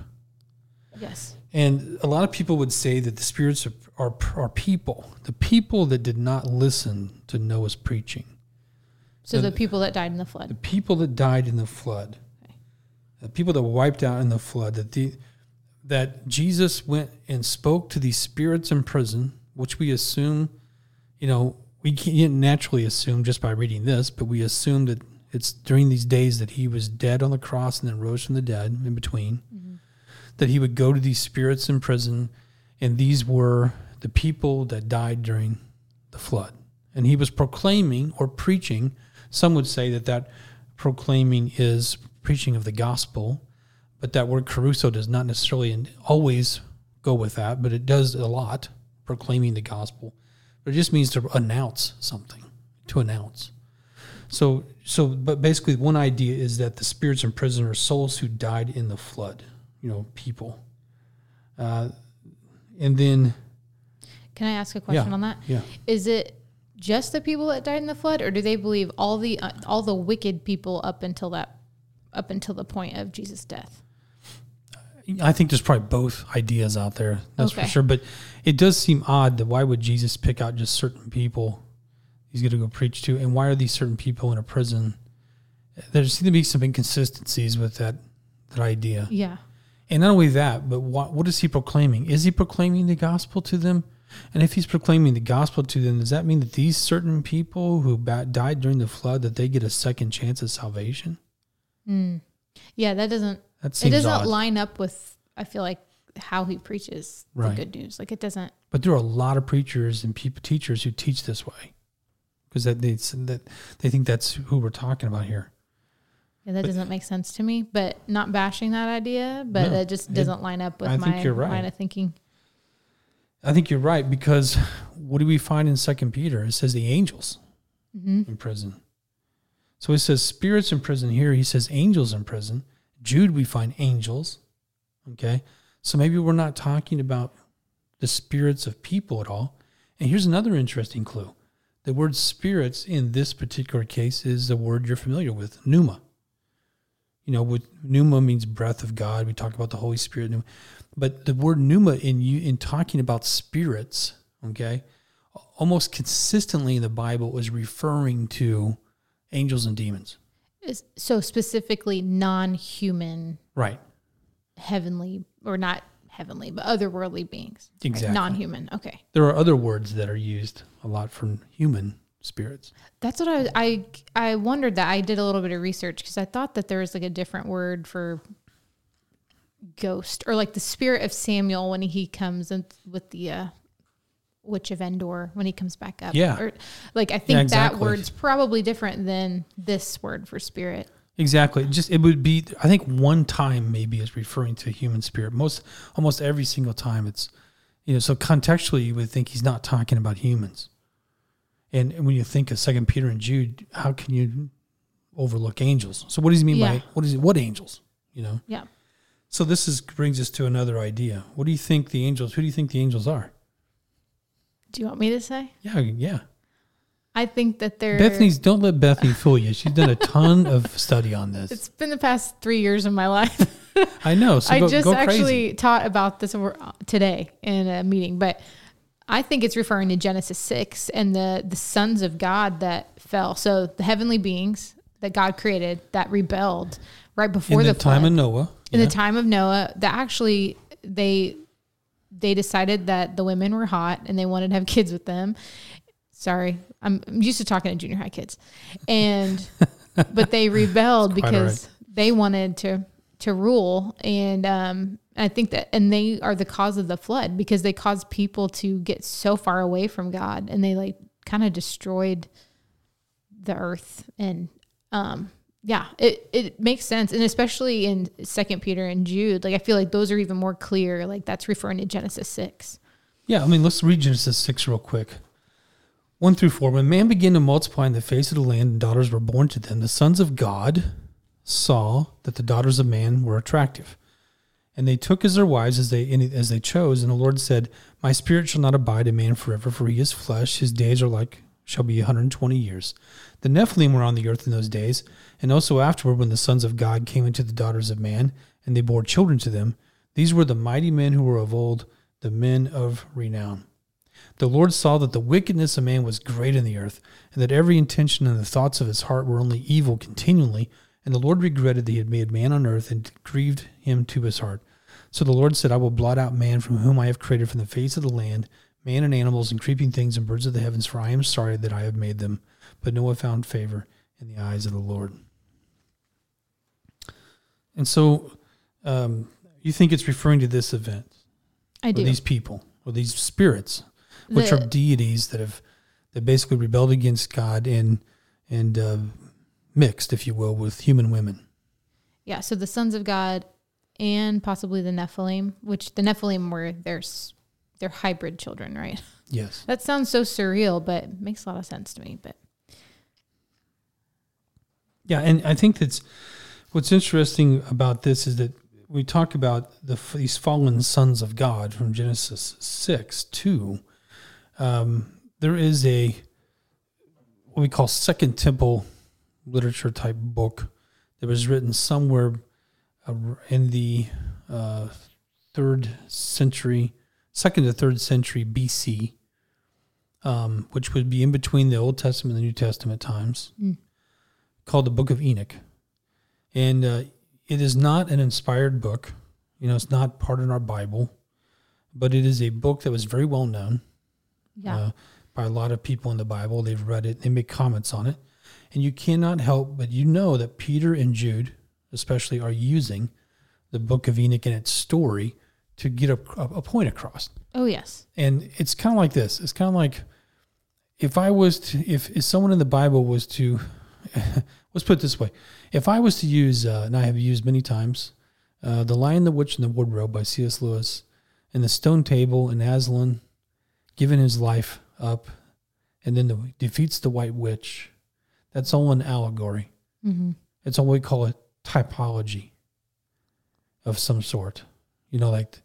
Yes. And a lot of people would say that the spirits are, are, are people, the people that did not listen to Noah's preaching, So the people that died in the flood. the people that died in the flood, the people that were wiped out in the flood, that the that Jesus went and spoke to these spirits in prison, which we assume, you know, we can't naturally assume just by reading this, but we assume that it's during these days that he was dead on the cross and then rose from the dead in between, mm-hmm. That he would go to these spirits in prison, and these were the people that died during the flood. And he was proclaiming or preaching, some would say that that proclaiming is preaching of the gospel, but that word kerusso does not necessarily always go with that, but it does a lot, proclaiming the gospel. But it just means to announce something, to announce. So, so, but basically, one idea is that the spirits in prison are souls who died in the flood, you know, people. Uh, and then, Can I ask a question Yeah. on that? yeah, Is it just the people that died in the flood, or do they believe all the uh, all the wicked people up until that up until the point of Jesus' death? I think there's probably both ideas out there. That's for sure. But it does seem odd that why would Jesus pick out just certain people he's going to go preach to, and why are these certain people in a prison? There seem to be some inconsistencies with that that idea. Yeah. And not only that, but what, what is he proclaiming? Is he proclaiming the gospel to them? And if he's proclaiming the gospel to them, does that mean that these certain people who ba- died during the flood that they get a second chance at salvation? Mm. Yeah, that doesn't That it doesn't odd. line up with I feel like how he preaches Right. the good news. Like it doesn't. But there are a lot of preachers and people, teachers who teach this way because that they that they think that's who we're talking about here. Yeah, that But- doesn't make sense to me. But not bashing that idea, but No, that just doesn't line up with I my you're right. line of thinking. I think you're right because what do we find in Second Peter? It says the angels hmm in prison. So it says spirits in prison. Here he says angels in prison. Jude we find angels. Okay, so maybe we're not talking about the spirits of people at all. And here's another interesting clue: the word spirits in this particular case is the word you're familiar with, pneuma. You know, with pneuma means breath of God. We talk about the Holy Spirit, but the word pneuma in you in talking about spirits, okay, almost consistently in the Bible is referring to angels and demons. So specifically non-human, Right. heavenly or not heavenly, but otherworldly beings. right? Exactly. Non-human. Okay. There are other words that are used a lot for human spirits. That's what I was, I I wondered that. I did a little bit of research because I thought that there was like a different word for ghost or like the spirit of Samuel when he comes in with the uh, witch of Endor when he comes back up. Yeah. Or like I think exactly. that word's probably different than this word for spirit. Exactly. Just it would be I think one time maybe is referring to human spirit. Most almost every single time it's you know, so contextually you would think he's not talking about humans. And when you think of Second Peter and Jude, how can you overlook angels? So what does he mean Yeah. by what is it what angels? You know? Yeah. So this is brings us to another idea. What do you think the angels who do you think the angels are? Do you want me to say? Yeah, yeah. I think that they're Bethany's. Don't let Bethany fool you. She's done a ton of study on this. It's been the past three years of my life. I know. So I go, just go actually taught about this over- today in a meeting, but I think it's referring to Genesis six and the the sons of God that fell. So the heavenly beings that God created that rebelled right before in the, the, time flood. of Noah. in yeah. the time of Noah, that actually they they decided that the women were hot and they wanted to have kids with them. Sorry, I'm, I'm used to talking to junior high kids, and but they rebelled because they wanted to to rule, and um, I think that and they are the cause of the flood because they caused people to get so far away from God, and they like kind of destroyed the earth and um yeah it it makes sense and especially in second peter and jude like i feel like those are even more clear like that's referring to genesis 6 Yeah, I mean, let's read Genesis 6 real quick. 1 through 4. When man began to multiply in the face of the land and daughters were born to them, the sons of God saw that the daughters of man were attractive. And they took as their wives as they as they chose. And the Lord said, My spirit shall not abide in man forever, for he is flesh. His days are like shall be 120 years. The Nephilim were on the earth in those days, and also afterward, when the sons of God came into the daughters of man, and they bore children to them. These were the mighty men who were of old, the men of renown. The Lord saw that the wickedness of man was great in the earth, and that every intention and the thoughts of his heart were only evil continually. And the Lord regretted that he had made man on earth and grieved him to his heart. So the Lord said, I will blot out man from whom I have created from the face of the land, man and animals and creeping things and birds of the heavens, for I am sorry that I have made them. But Noah found favor in the eyes of the Lord. And so um, you think it's referring to this event, i or do these people, or these spirits, which are deities that have that basically rebelled against God and and uh, mixed, if you will, with human women. yeah so the sons of god and possibly the nephilim which the nephilim were their their hybrid children right Yes. that sounds so surreal but it makes a lot of sense to me but Yeah, and I think that's what's interesting about this is that we talk about the these fallen sons of God from Genesis six two. Um, there is a what we call Second Temple literature type book that was written somewhere in the uh, third century, second to third century BC, um, which would be in between the Old Testament and the New Testament times called the Book of Enoch, and uh, it is not an inspired book. You know, it's not part of our Bible, but it is a book that was very well known yeah. uh, by a lot of people in the Bible. They've read it, they make comments on it, and you cannot help but you know that Peter and Jude, especially, are using the Book of Enoch and its story to get a, a point across. oh yes And it's kind of like this. It's kind of like if I was to, if, if someone in the Bible was to, let's put it this way. If I was to use, uh, and I have used many times, uh, The Lion, the Witch, and the Wardrobe by C.S. Lewis, and The Stone Table and Aslan giving his life up, and then the, defeats the White Witch, that's all an allegory. mm-hmm. It's all we call a typology of some sort. You know, like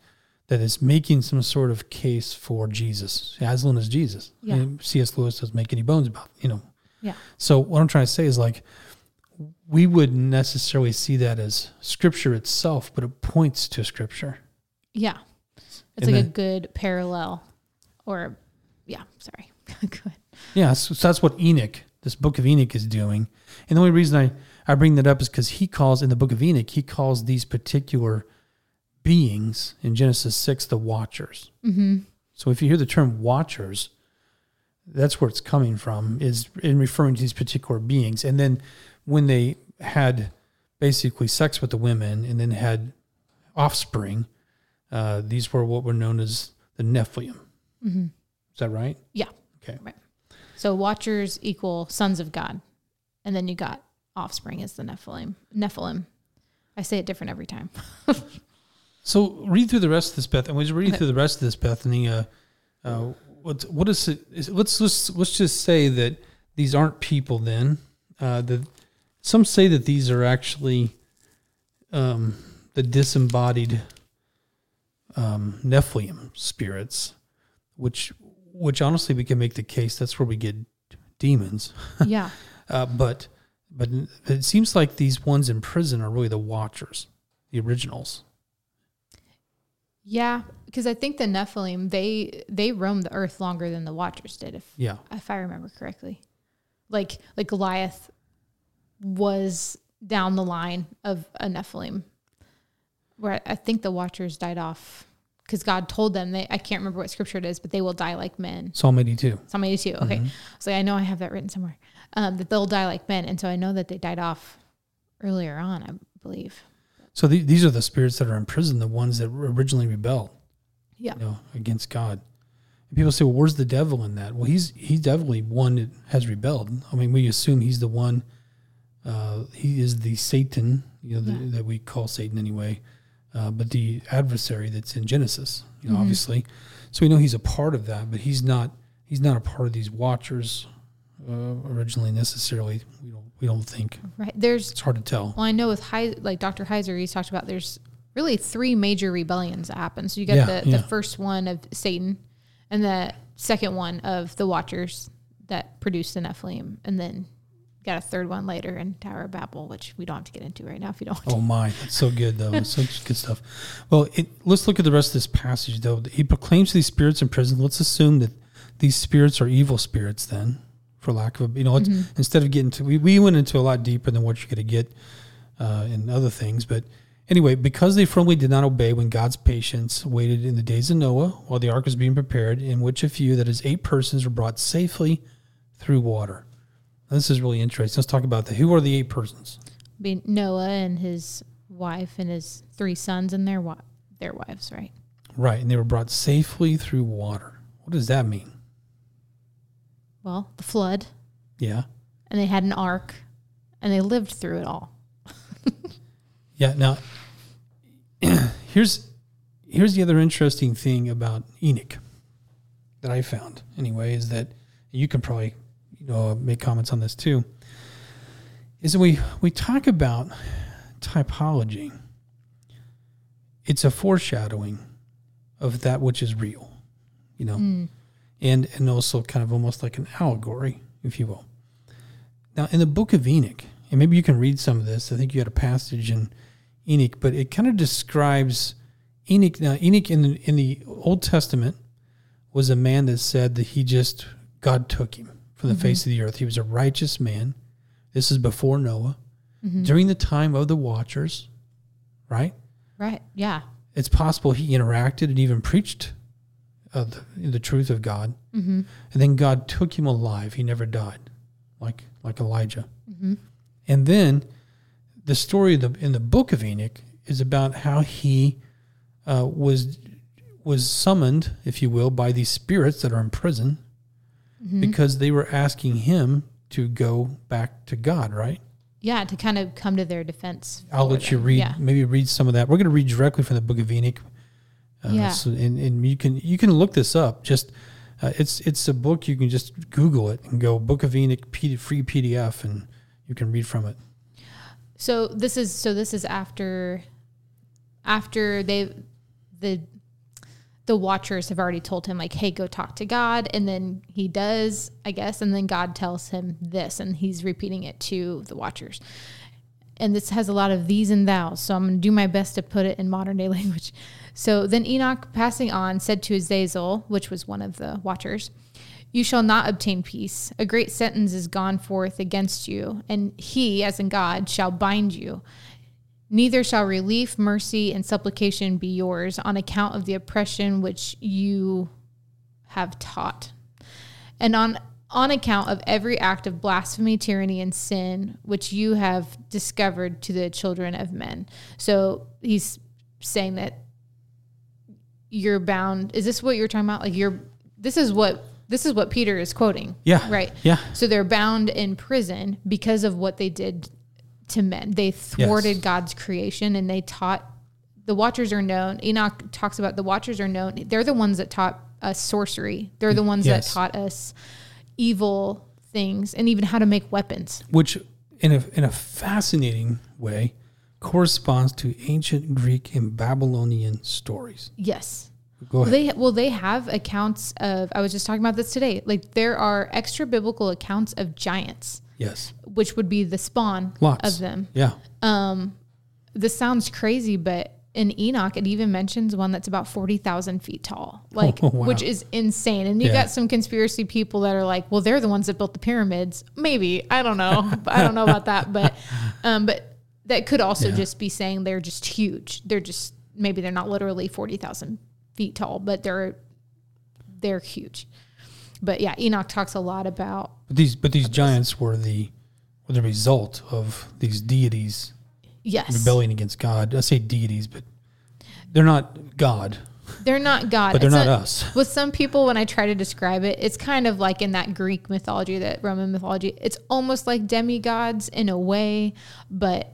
that is making some sort of case for Jesus. Aslan is Jesus. Yeah. And C.S. Lewis doesn't make any bones about, you know. Yeah. So what I'm trying to say is like we wouldn't necessarily see that as scripture itself, but it points to scripture. yeah it's And like a good parallel or yeah sorry good Yeah, so, so that's what Enoch, this book of Enoch, is doing. And the only reason I, I bring that up is because he calls in the book of Enoch, he calls these particular beings in Genesis 6 the watchers. mm-hmm. So if you hear the term watchers, that's where it's coming from, is in referring to these particular beings. And then when they had basically sex with the women and then had offspring, uh, these were what were known as the Nephilim. Mm-hmm. Is that right? Yeah. Okay. Right. So watchers equal sons of God, and then you got offspring is the Nephilim. Nephilim. I say it different every time. So read through the rest of this, Beth. And we're read Okay. through the rest of this, Bethany. Uh, uh, what what is it? Is, let's let's let's just say that these aren't people. Then uh, the some say that these are actually um, the disembodied um, Nephilim spirits, which which honestly we can make the case that's where we get demons. yeah. Uh, but but it seems like these ones in prison are really the Watchers, the originals. Yeah, because I think the Nephilim they they roamed the earth longer than the Watchers did, if Yeah. if I remember correctly. Like like Goliath was down the line of a Nephilim, where I think the Watchers died off because God told them they I can't remember what scripture it is, but they will die like men. Psalm 82. Psalm 82. Okay. Mm-hmm. So I know I have that written somewhere. Um, that they'll die like men. And so I know that they died off earlier on, I believe. So the, these are the spirits that are in prison, the ones that originally rebelled, Yeah. you know, against God. And people say, "Well, where's the devil in that?" Well, he's he's definitely one that has rebelled. I mean, we assume he's the one. Uh, he is the Satan, you know, the, Yeah. that we call Satan anyway, uh, but the adversary that's in Genesis, you know, Mhm. obviously. So we know he's a part of that, but he's not. He's not a part of these Watchers uh, originally necessarily. We don't. We don't think Right. There's, it's hard to tell. well, I know with Heis, like Dr. Heiser, he's talked about there's really three major rebellions that happen. So you got Yeah, the, yeah. the first one of Satan and the second one of the Watchers that produced the Nephilim. And then got a third one later in Tower of Babel, which we don't have to get into right now if you don't want to. Oh my, that's so good though. Such good stuff. Well, it, let's look at the rest of this passage though. He proclaims these spirits in prison. Let's assume that these spirits are evil spirits then, for lack of a, you know, let's, instead of getting to, we, we went into a lot deeper than what you're going to get uh, in other things. But anyway, because they firmly did not obey when God's patience waited in the days of Noah while the ark was being prepared, in which a few, that is eight persons, were brought safely through water. Now, this is really interesting. Let's talk about that. Who are the eight persons? Be Noah and his wife and his three sons and their their wives, right? Right, and they were brought safely through water. What does that mean? Well, the flood, Yeah. and they had an ark, and they lived through it all. Yeah. Now, here's here's the other interesting thing about Enoch that I found. Anyway, is that you can probably you know make comments on this too. Is that we we talk about typology. It's a foreshadowing of that which is real, you know, Mm. And and also kind of almost like an allegory, if you will. Now, in the book of Enoch, and maybe you can read some of this. I think you had a passage in Enoch, but it kind of describes Enoch. Now, Enoch in the, in the Old Testament was a man that said that he just God took him from the face of the earth. He was a righteous man. This is before Noah, Mm-hmm. during the time of the Watchers, right? Right. Yeah. It's possible he interacted and even preached uh, the, the truth of God, Mm-hmm. and then God took him alive. He never died, like like Elijah. Mm-hmm. And then the story of the, in the book of Enoch is about how he uh, was was summoned, if you will, by these spirits that are in prison Mm-hmm. because they were asking him to go back to God. Right? Yeah, to kind of come to their defense. I'll let you read. Yeah. Maybe read some of that. We're going to read directly from the book of Enoch. Uh, Yeah. So, and, and you can you can look this up. Just uh, it's it's a book you can just Google it and go Book of Enoch P- free PDF and you can read from it. So this is so this is after after they the the watchers have already told him like hey go talk to God and then he does I guess and then God tells him this and he's repeating it to the watchers. And this has a lot of these and thous, so I'm going to do my best to put it in modern day language. So then Enoch, passing on, said to Azazel, which was one of the watchers, You shall not obtain peace. A great sentence is gone forth against you, and he, as in God, shall bind you. Neither shall relief, mercy, and supplication be yours on account of the oppression which you have taught. And on on account of every act of blasphemy, tyranny, and sin which you have discovered to the children of men. So he's saying that you're bound. Is this what you're talking about? Like you're this is what this is what Peter is quoting. Yeah. Right. Yeah. So they're bound in prison because of what they did to men. They thwarted Yes. God's creation and they taught the watchers are known. Enoch talks about the watchers are known. They're the ones that taught us sorcery. They're the ones Yes. that taught us evil things and even how to make weapons. which in a in a fascinating way corresponds to ancient Greek and Babylonian stories. Yes. Go ahead. They well, they have accounts of. I was just talking about this today. Like there are extra biblical accounts of giants, yes. which would be the spawn Lots. of them. Yeah. Um, This sounds crazy, but in Enoch, it even mentions one that's about forty thousand feet tall, like Oh, wow. which is insane. And you Yeah. got some conspiracy people that are like, "Well, they're the ones that built the pyramids." Maybe I don't know. I don't know about that, but um, but that could also Yeah. just be saying they're just huge. They're just maybe they're not literally forty thousand feet tall, but they're they're huge. But yeah, Enoch talks a lot about But these but these giants were the were the result of these deities yes, rebellion against God. I say deities, but they're not God, they're not God, but they're It's not a- us. With some people, when I try to describe it, it's kind of like in that Greek mythology, that Roman mythology. It's almost like demigods in a way, but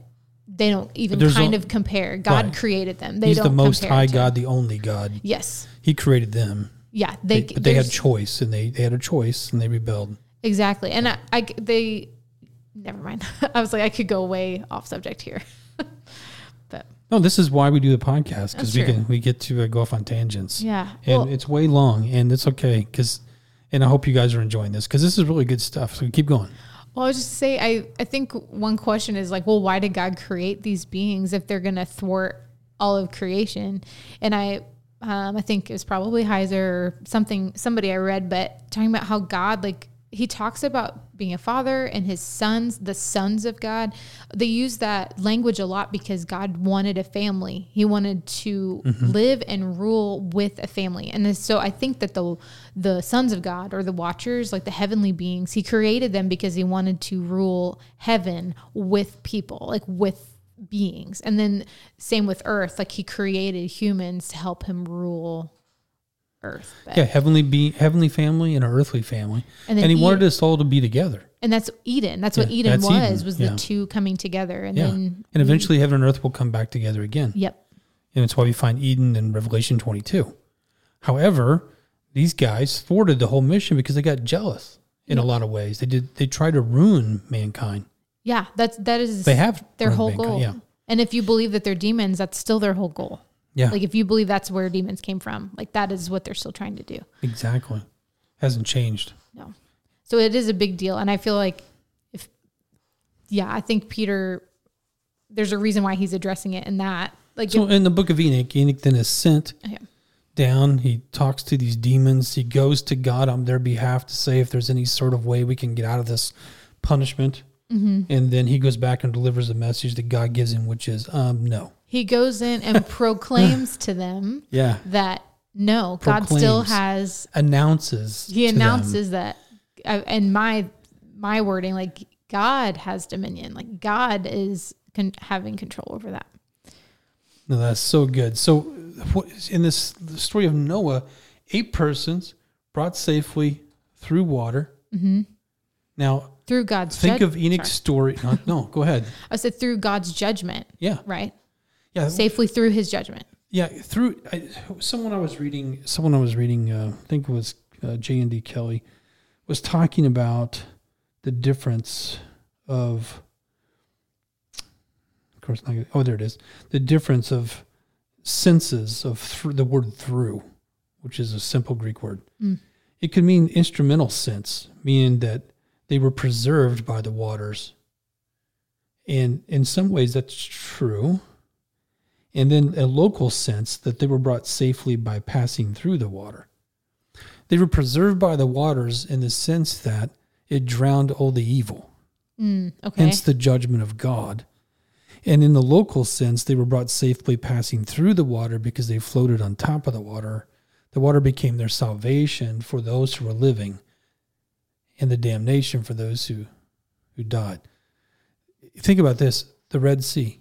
they don't even there's kind a- of compare. God Right. created them. They He's don't the most high God, the only God. Yes. He created them. Yeah. They, They, but they had choice, and they, they had a choice, and they rebelled. exactly. And I, I, they, never mind. I was like, I could go way off subject here. but No, this is why we do the podcast because we true. can we get to uh, go off on tangents. yeah. and Well, it's way long, and it's okay because, and I hope you guys are enjoying this because this is really good stuff. So keep going. Well, I was just say I I think one question is like, well, why did God create these beings if they're going to thwart all of creation? And I um, I think it was probably Heiser or something somebody I read, but talking about how God like he talks about being a father and his sons, the sons of God. They use that language a lot because God wanted a family. He wanted to mm-hmm. live and rule with a family. And so I think that the the sons of God or the watchers, like the heavenly beings, he created them because he wanted to rule heaven with people, like with beings. And then same with earth, like he created humans to help him rule earth. But- Yeah, heavenly be heavenly family and an earthly family, And and, he Eve- wanted us all to be together. And that's Eden. That's what Eden that's was, Eden, was yeah. the two coming together. And Yeah, then and eventually heaven and earth will come back together again. Yep. And it's why we find Eden in Revelation 22. However, these guys thwarted the whole mission because they got jealous in a lot of ways. They did. They tried to ruin mankind. Yeah, that's that is They have their whole mankind, goal. Yeah, And if you believe that they're demons, that's still their whole goal. Yeah, Like if you believe that's where demons came from, like that is what they're still trying to do. exactly. Hasn't changed. No. So it is a big deal. And I feel like if yeah, I think Peter there's a reason why he's addressing it in that. Like So if- in the book of Enoch, Enoch then is sent Yeah. down. He talks to these demons. He goes to God on their behalf to say if there's any sort of way we can get out of this punishment. Mm-hmm. And then he goes back and delivers the message that God gives him, which is um, no. he goes in and proclaims to them Yeah. that no, God still has Announces. he to them. announces that uh, and my my wording like god has dominion like god is con- having control over that No, that's so good. So, what in this the story of Noah, eight persons brought safely through water. Mm-hmm. Now, through god's think jud- of Enoch's story. No, no, go ahead. i said through god's judgment Yeah, right yeah, safely through his judgment yeah. Through I, someone I was reading, someone I was reading. Uh, I think it was uh, J.N.D. Kelly, was talking about the difference of. Of course, not, oh, there it is. The difference of senses of thr the word through, which is a simple Greek word. It could mean instrumental sense, meaning that they were preserved by the waters. And in some ways, that's true. And then a local sense that they were brought safely by passing through the water. They were preserved by the waters in the sense that it drowned all the evil mm, okay hence the judgment of God. And in the local sense, they were brought safely passing through the water because they floated on top of the water. The water became their salvation for those who were living and the damnation for those who, who died. Think about this the Red Sea,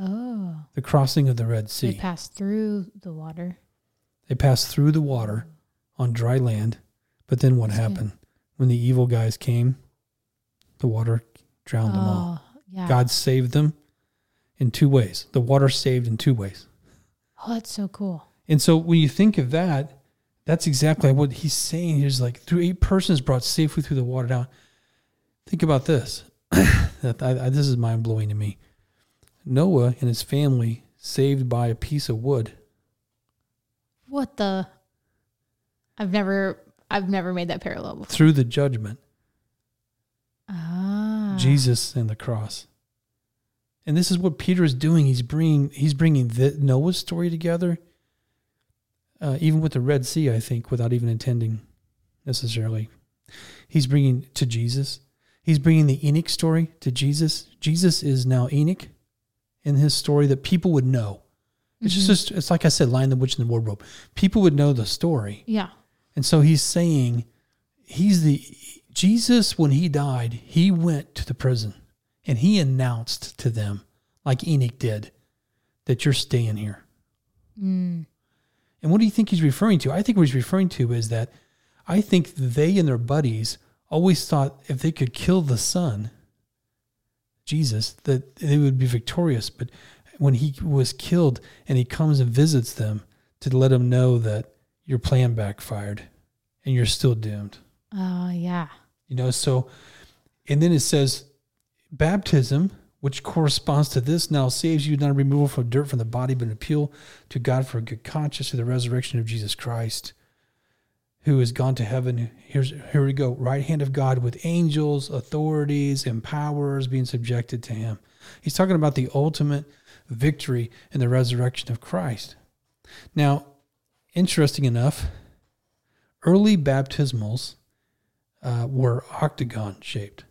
oh the crossing of the Red Sea. they passed through the water They passed through the water on dry land, but then what That's good. happened? When the evil guys came, the water drowned them all. oh yeah God saved them in two ways. The water saved in two ways. oh that's so cool And so when you think of that, that's exactly what he's saying. He's like, through eight persons brought safely through the water. Now, think about this. that I, I, this is mind blowing to me. Noah and his family saved by a piece of wood. What the? I've never I've never made that parallel before. through the judgment. Ah. Jesus and the cross. And this is what Peter is doing. He's bringing he's bringing the Noah's story together, uh, even with the Red Sea. I think without even intending necessarily, he's bringing to Jesus. He's bringing the Enoch story to Jesus. Jesus is now Enoch in his story that people would know. It's Mhm. just it's like I said, Lion the Witch in the Wardrobe. People would know the story. Yeah. And so he's saying he's the Jesus when he died, he went to the prison and he announced to them, like Enoch did, that you're staying here. Mm. And what do you think he's referring to? I think what he's referring to is that I think they and their buddies always thought if they could kill the son, Jesus, that they would be victorious. But when he was killed and he comes and visits them to let them know that your plan backfired and you're still doomed. Oh yeah. You know, so, and then it says, baptism, which corresponds to this, now saves you not a removal from dirt from the body, but an appeal to God for a good conscience through the resurrection of Jesus Christ, who has gone to heaven. Here's here we go, right hand of God with angels, authorities, and powers being subjected to him. He's talking about the ultimate victory in the resurrection of Christ. Now, interesting enough, early baptismals uh, were octagon shaped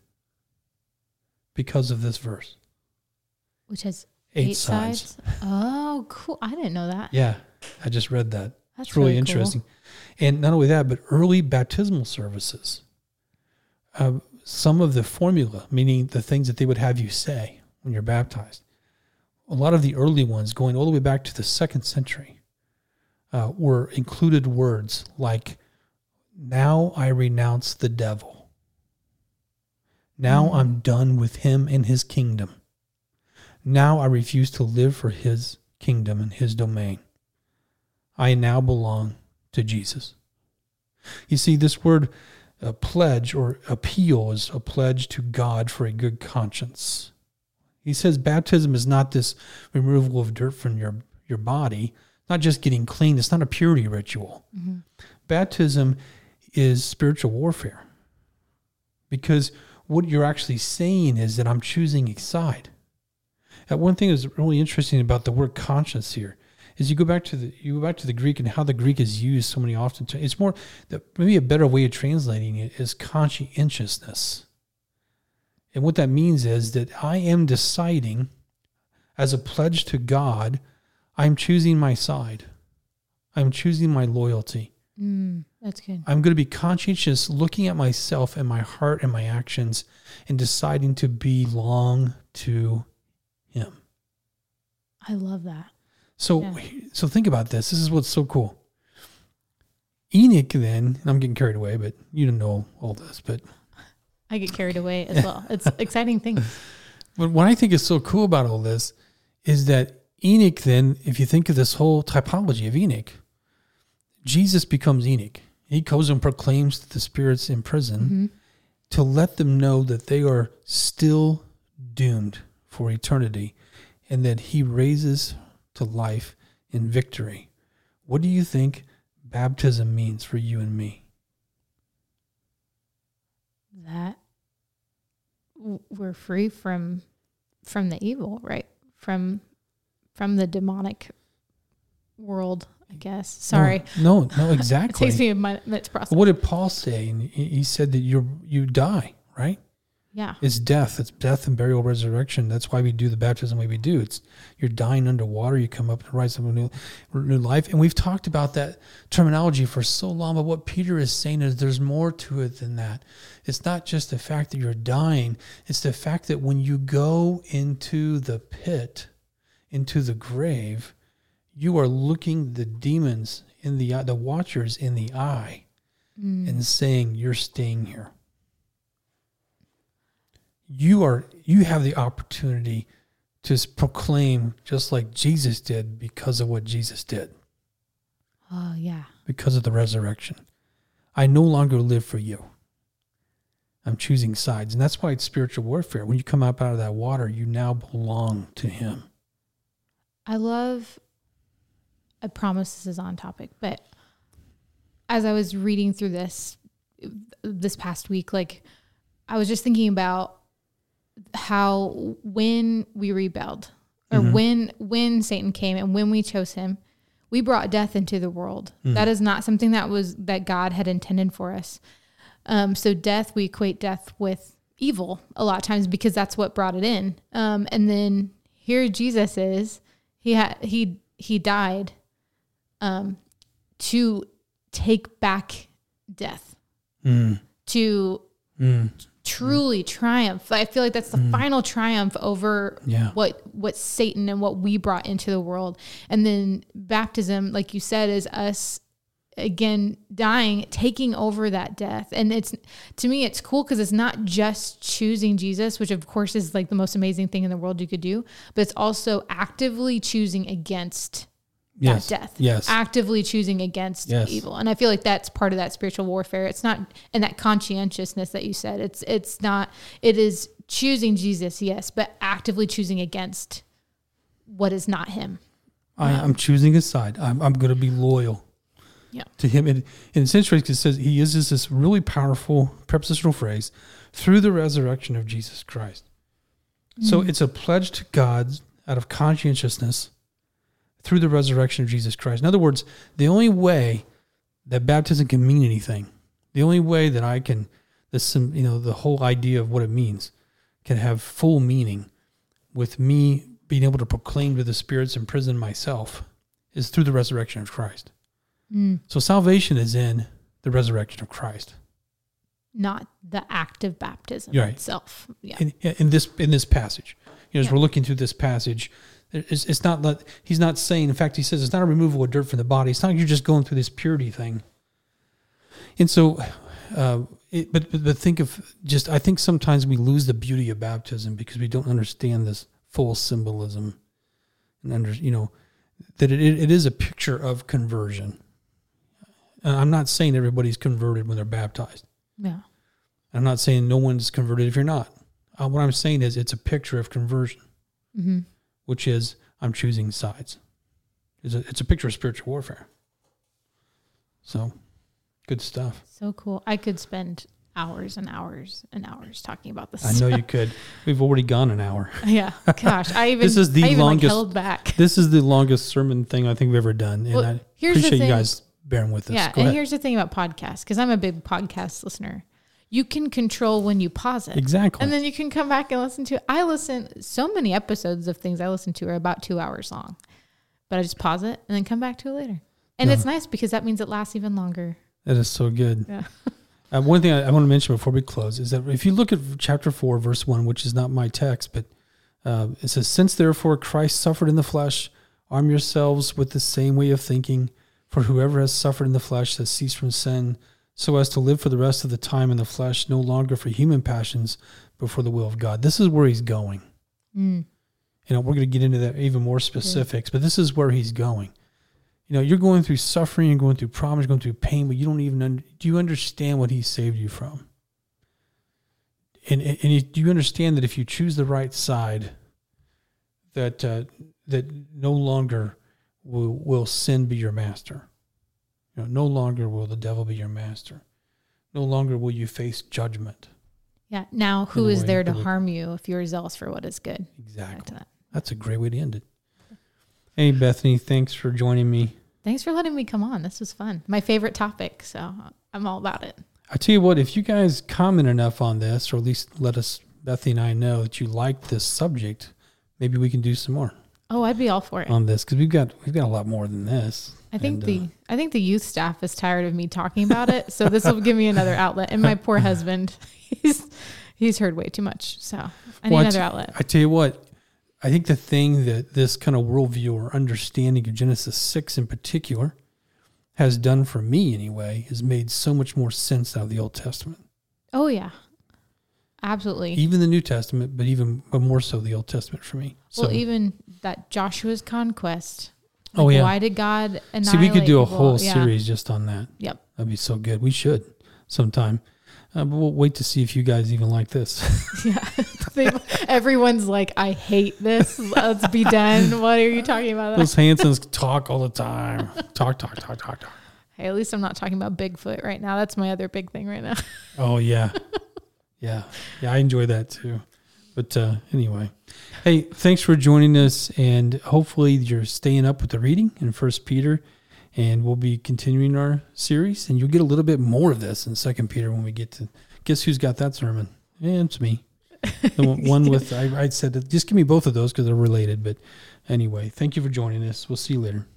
because of this verse. Which has Eight, eight, sides. sides. Oh, cool. I didn't know that. Yeah, I just read that. That's It's really, cool. interesting. And not only that, but early baptismal services. Uh, some of the formula, meaning the things that they would have you say when you're baptized, a lot of the early ones, going all the way back to the second century, uh, were included words like, Now I renounce the devil. Now Mm. I'm done with him and his kingdom. Now I refuse to live for his kingdom and his domain. I now belong to Jesus. You see, this word uh, pledge or appeal is a pledge to God for a good conscience. He says baptism is not this removal of dirt from your, your body, not just getting clean. It's not a purity ritual. Mhm. Baptism is spiritual warfare because what you're actually saying is that I'm choosing a side. Uh, one thing that's really interesting about the word conscience here is you go back to the you go back to the Greek and how the Greek is used so many often. It's more the, maybe a better way of translating it is conscientiousness. And what that means is that I am deciding as a pledge to God, I'm choosing my side. I'm choosing my loyalty. Mm, that's good. I'm going to be conscientious looking at myself and my heart and my actions and deciding to belong to. I love that. So Yeah. so think about this. This is what's so cool. Enoch then, and I'm getting carried away, but you don't know all this, but I get carried away as well. It's exciting things. But what I think is so cool about all this is that Enoch, then, if you think of this whole typology of Enoch, Jesus becomes Enoch. He goes and proclaims to the spirits in prison Mhm. to let them know that they are still doomed for eternity and that he raises to life in victory. What do you think baptism means for you and me? That we're free from from the evil, right? From from the demonic world, I guess. Sorry. No, no, no It exactly. takes me a minute to process. What did Paul say? And he he said that you you die, right? Yeah. It's death. It's death and burial, resurrection. That's why we do the baptism the way we do. It's you're dying underwater. You come up and rise up a new, new life. And we've talked about that terminology for so long. But what Peter is saying is there's more to it than that. It's not just the fact that you're dying. It's the fact that when you go into the pit, into the grave, you are looking the demons in the eye, the watchers in the eye, Mm. and saying, "You're staying here." You are you have the opportunity to proclaim just like Jesus did because of what Jesus did Oh yeah. because of the resurrection. I no longer live for you. I'm choosing sides, and that's why it's spiritual warfare. When you come up out of that water, you now belong to Him. I love I promise this is on topic, but as I was reading through this this past week, like I was just thinking about how when we rebelled or Mhm. when when Satan came and when we chose him, we brought death into the world. Mhm. That is not something that was that God had intended for us. Um, so death, we equate death with evil a lot of times because that's what brought it in. Um, and then here Jesus is. He had he he died um, to take back death, Mm, to mm, truly triumph. I feel like that's the mm. final triumph over yeah. what what Satan and what we brought into the world. And then baptism, like you said, is us again dying, taking over that death. And it's to me, it's cool because it's not just choosing Jesus, which of course is like the most amazing thing in the world you could do, but it's also actively choosing against Yes. that death. Yes. Actively choosing against Yes. evil. And I feel like that's part of that spiritual warfare. It's not and that conscientiousness that you said. It's it's not it is choosing Jesus, yes, but actively choosing against what is not him. I, I'm choosing a side. I'm, I'm going to be loyal Yeah. to him. And, and it's interesting because it says he uses this really powerful prepositional phrase through the resurrection of Jesus Christ. So Mm. it's a pledge to God out of conscientiousness through the resurrection of Jesus Christ. In other words, the only way that baptism can mean anything, the only way that I can, this, you know, the whole idea of what it means can have full meaning with me being able to proclaim to the spirits in prison myself is through the resurrection of Christ. Mm. So salvation is in the resurrection of Christ. Not the act of baptism right. itself. Yeah. in, in this in this passage. You know, as Yeah. we're looking through this passage, it's, it's not that he's not saying. In fact, he says it's not a removal of dirt from the body. It's not like you're just going through this purity thing. And so, uh, it, but, but but think of just. I think sometimes we lose the beauty of baptism because we don't understand this full symbolism, and under you know that it, it is a picture of conversion. Uh, I'm not saying everybody's converted when they're baptized. yeah. I'm not saying no one's converted if you're not. Uh, what I'm saying is it's a picture of conversion, hmm which is I'm choosing sides. It's a, it's a picture of spiritual warfare. So, good stuff. So cool. I could spend hours and hours and hours talking about this. I know you could. We've already gone an hour. yeah. Gosh, I even This is the I even longest- like held back. This is the longest sermon thing I think we've ever done, and Well, I here's the appreciate you guys bearing with us. Yeah, and here's the thing about podcasts because I'm a big podcast listener. You can control when you pause it. Exactly. And then you can come back and listen to it. I listen so many episodes of things I listen to are about two hours long. But I just pause it and then come back to it later. And Yeah. it's nice because that means it lasts even longer. that is so good. Yeah. Uh, one thing I, I want to mention before we close is that if you look at chapter 4, verse 1, which is not my text, but uh, it says, Since therefore Christ suffered in the flesh, arm yourselves with the same way of thinking. For whoever has suffered in the flesh has ceased from sin, so as to live for the rest of the time in the flesh, no longer for human passions, but for the will of God. This is where he's going. Mm. You know, we're going to get into that even more specifics, but this is where he's going. You know, you're going through suffering, you're going through problems, you're going through pain, but you don't even un- do you understand what he saved you from? And and, and you, do you understand that if you choose the right side, that uh, that no longer will will sin be your master. You know, no longer will the devil be your master. No longer will you face judgment. Yeah. Now, who is there to harm you if you're zealous for what is good? Exactly. that. That's a great way to end it. Hey, Bethany, thanks for joining me. Thanks for letting me come on. This was fun. My favorite topic. So I'm all about it. I tell you what, if you guys comment enough on this, or at least let us, Bethany and I, know that you like this subject, maybe we can do some more Oh, I'd be all for it. on this because we've got we've got a lot more than this. I think And, uh, the I think the youth staff is tired of me talking about it, so this will give me another outlet. And my poor husband, he's he's heard way too much, so I need Well, another t- outlet. I tell you what, I think the thing that this kind of worldview or understanding of Genesis six in particular has done for me anyway has made so much more sense out of the Old Testament, Oh yeah, absolutely. even the New Testament, but even but more so the Old Testament for me. So well, even that Joshua's conquest. Oh, yeah. Why did God annihilate? see, we could do a people? whole Yeah. series just on that. Yep. That'd be so good. We should sometime. Uh, but we'll wait to see if you guys even like this. Yeah. Everyone's like, I hate this. Let's be done. What are you talking about? Those Hansons talk all the time. Talk, talk, talk, talk, talk. Hey, at least I'm not talking about Bigfoot right now. That's my other big thing right now. Oh yeah, yeah, yeah. I enjoy that too. But uh, anyway, hey, thanks for joining us, and hopefully you're staying up with the reading in First Peter, and we'll be continuing our series, and you'll get a little bit more of this in Second Peter when we get to. Guess who's got that sermon? Yeah, it's me. The one with I, I said, just give me both of those because they're related. But anyway, thank you for joining us. We'll see you later.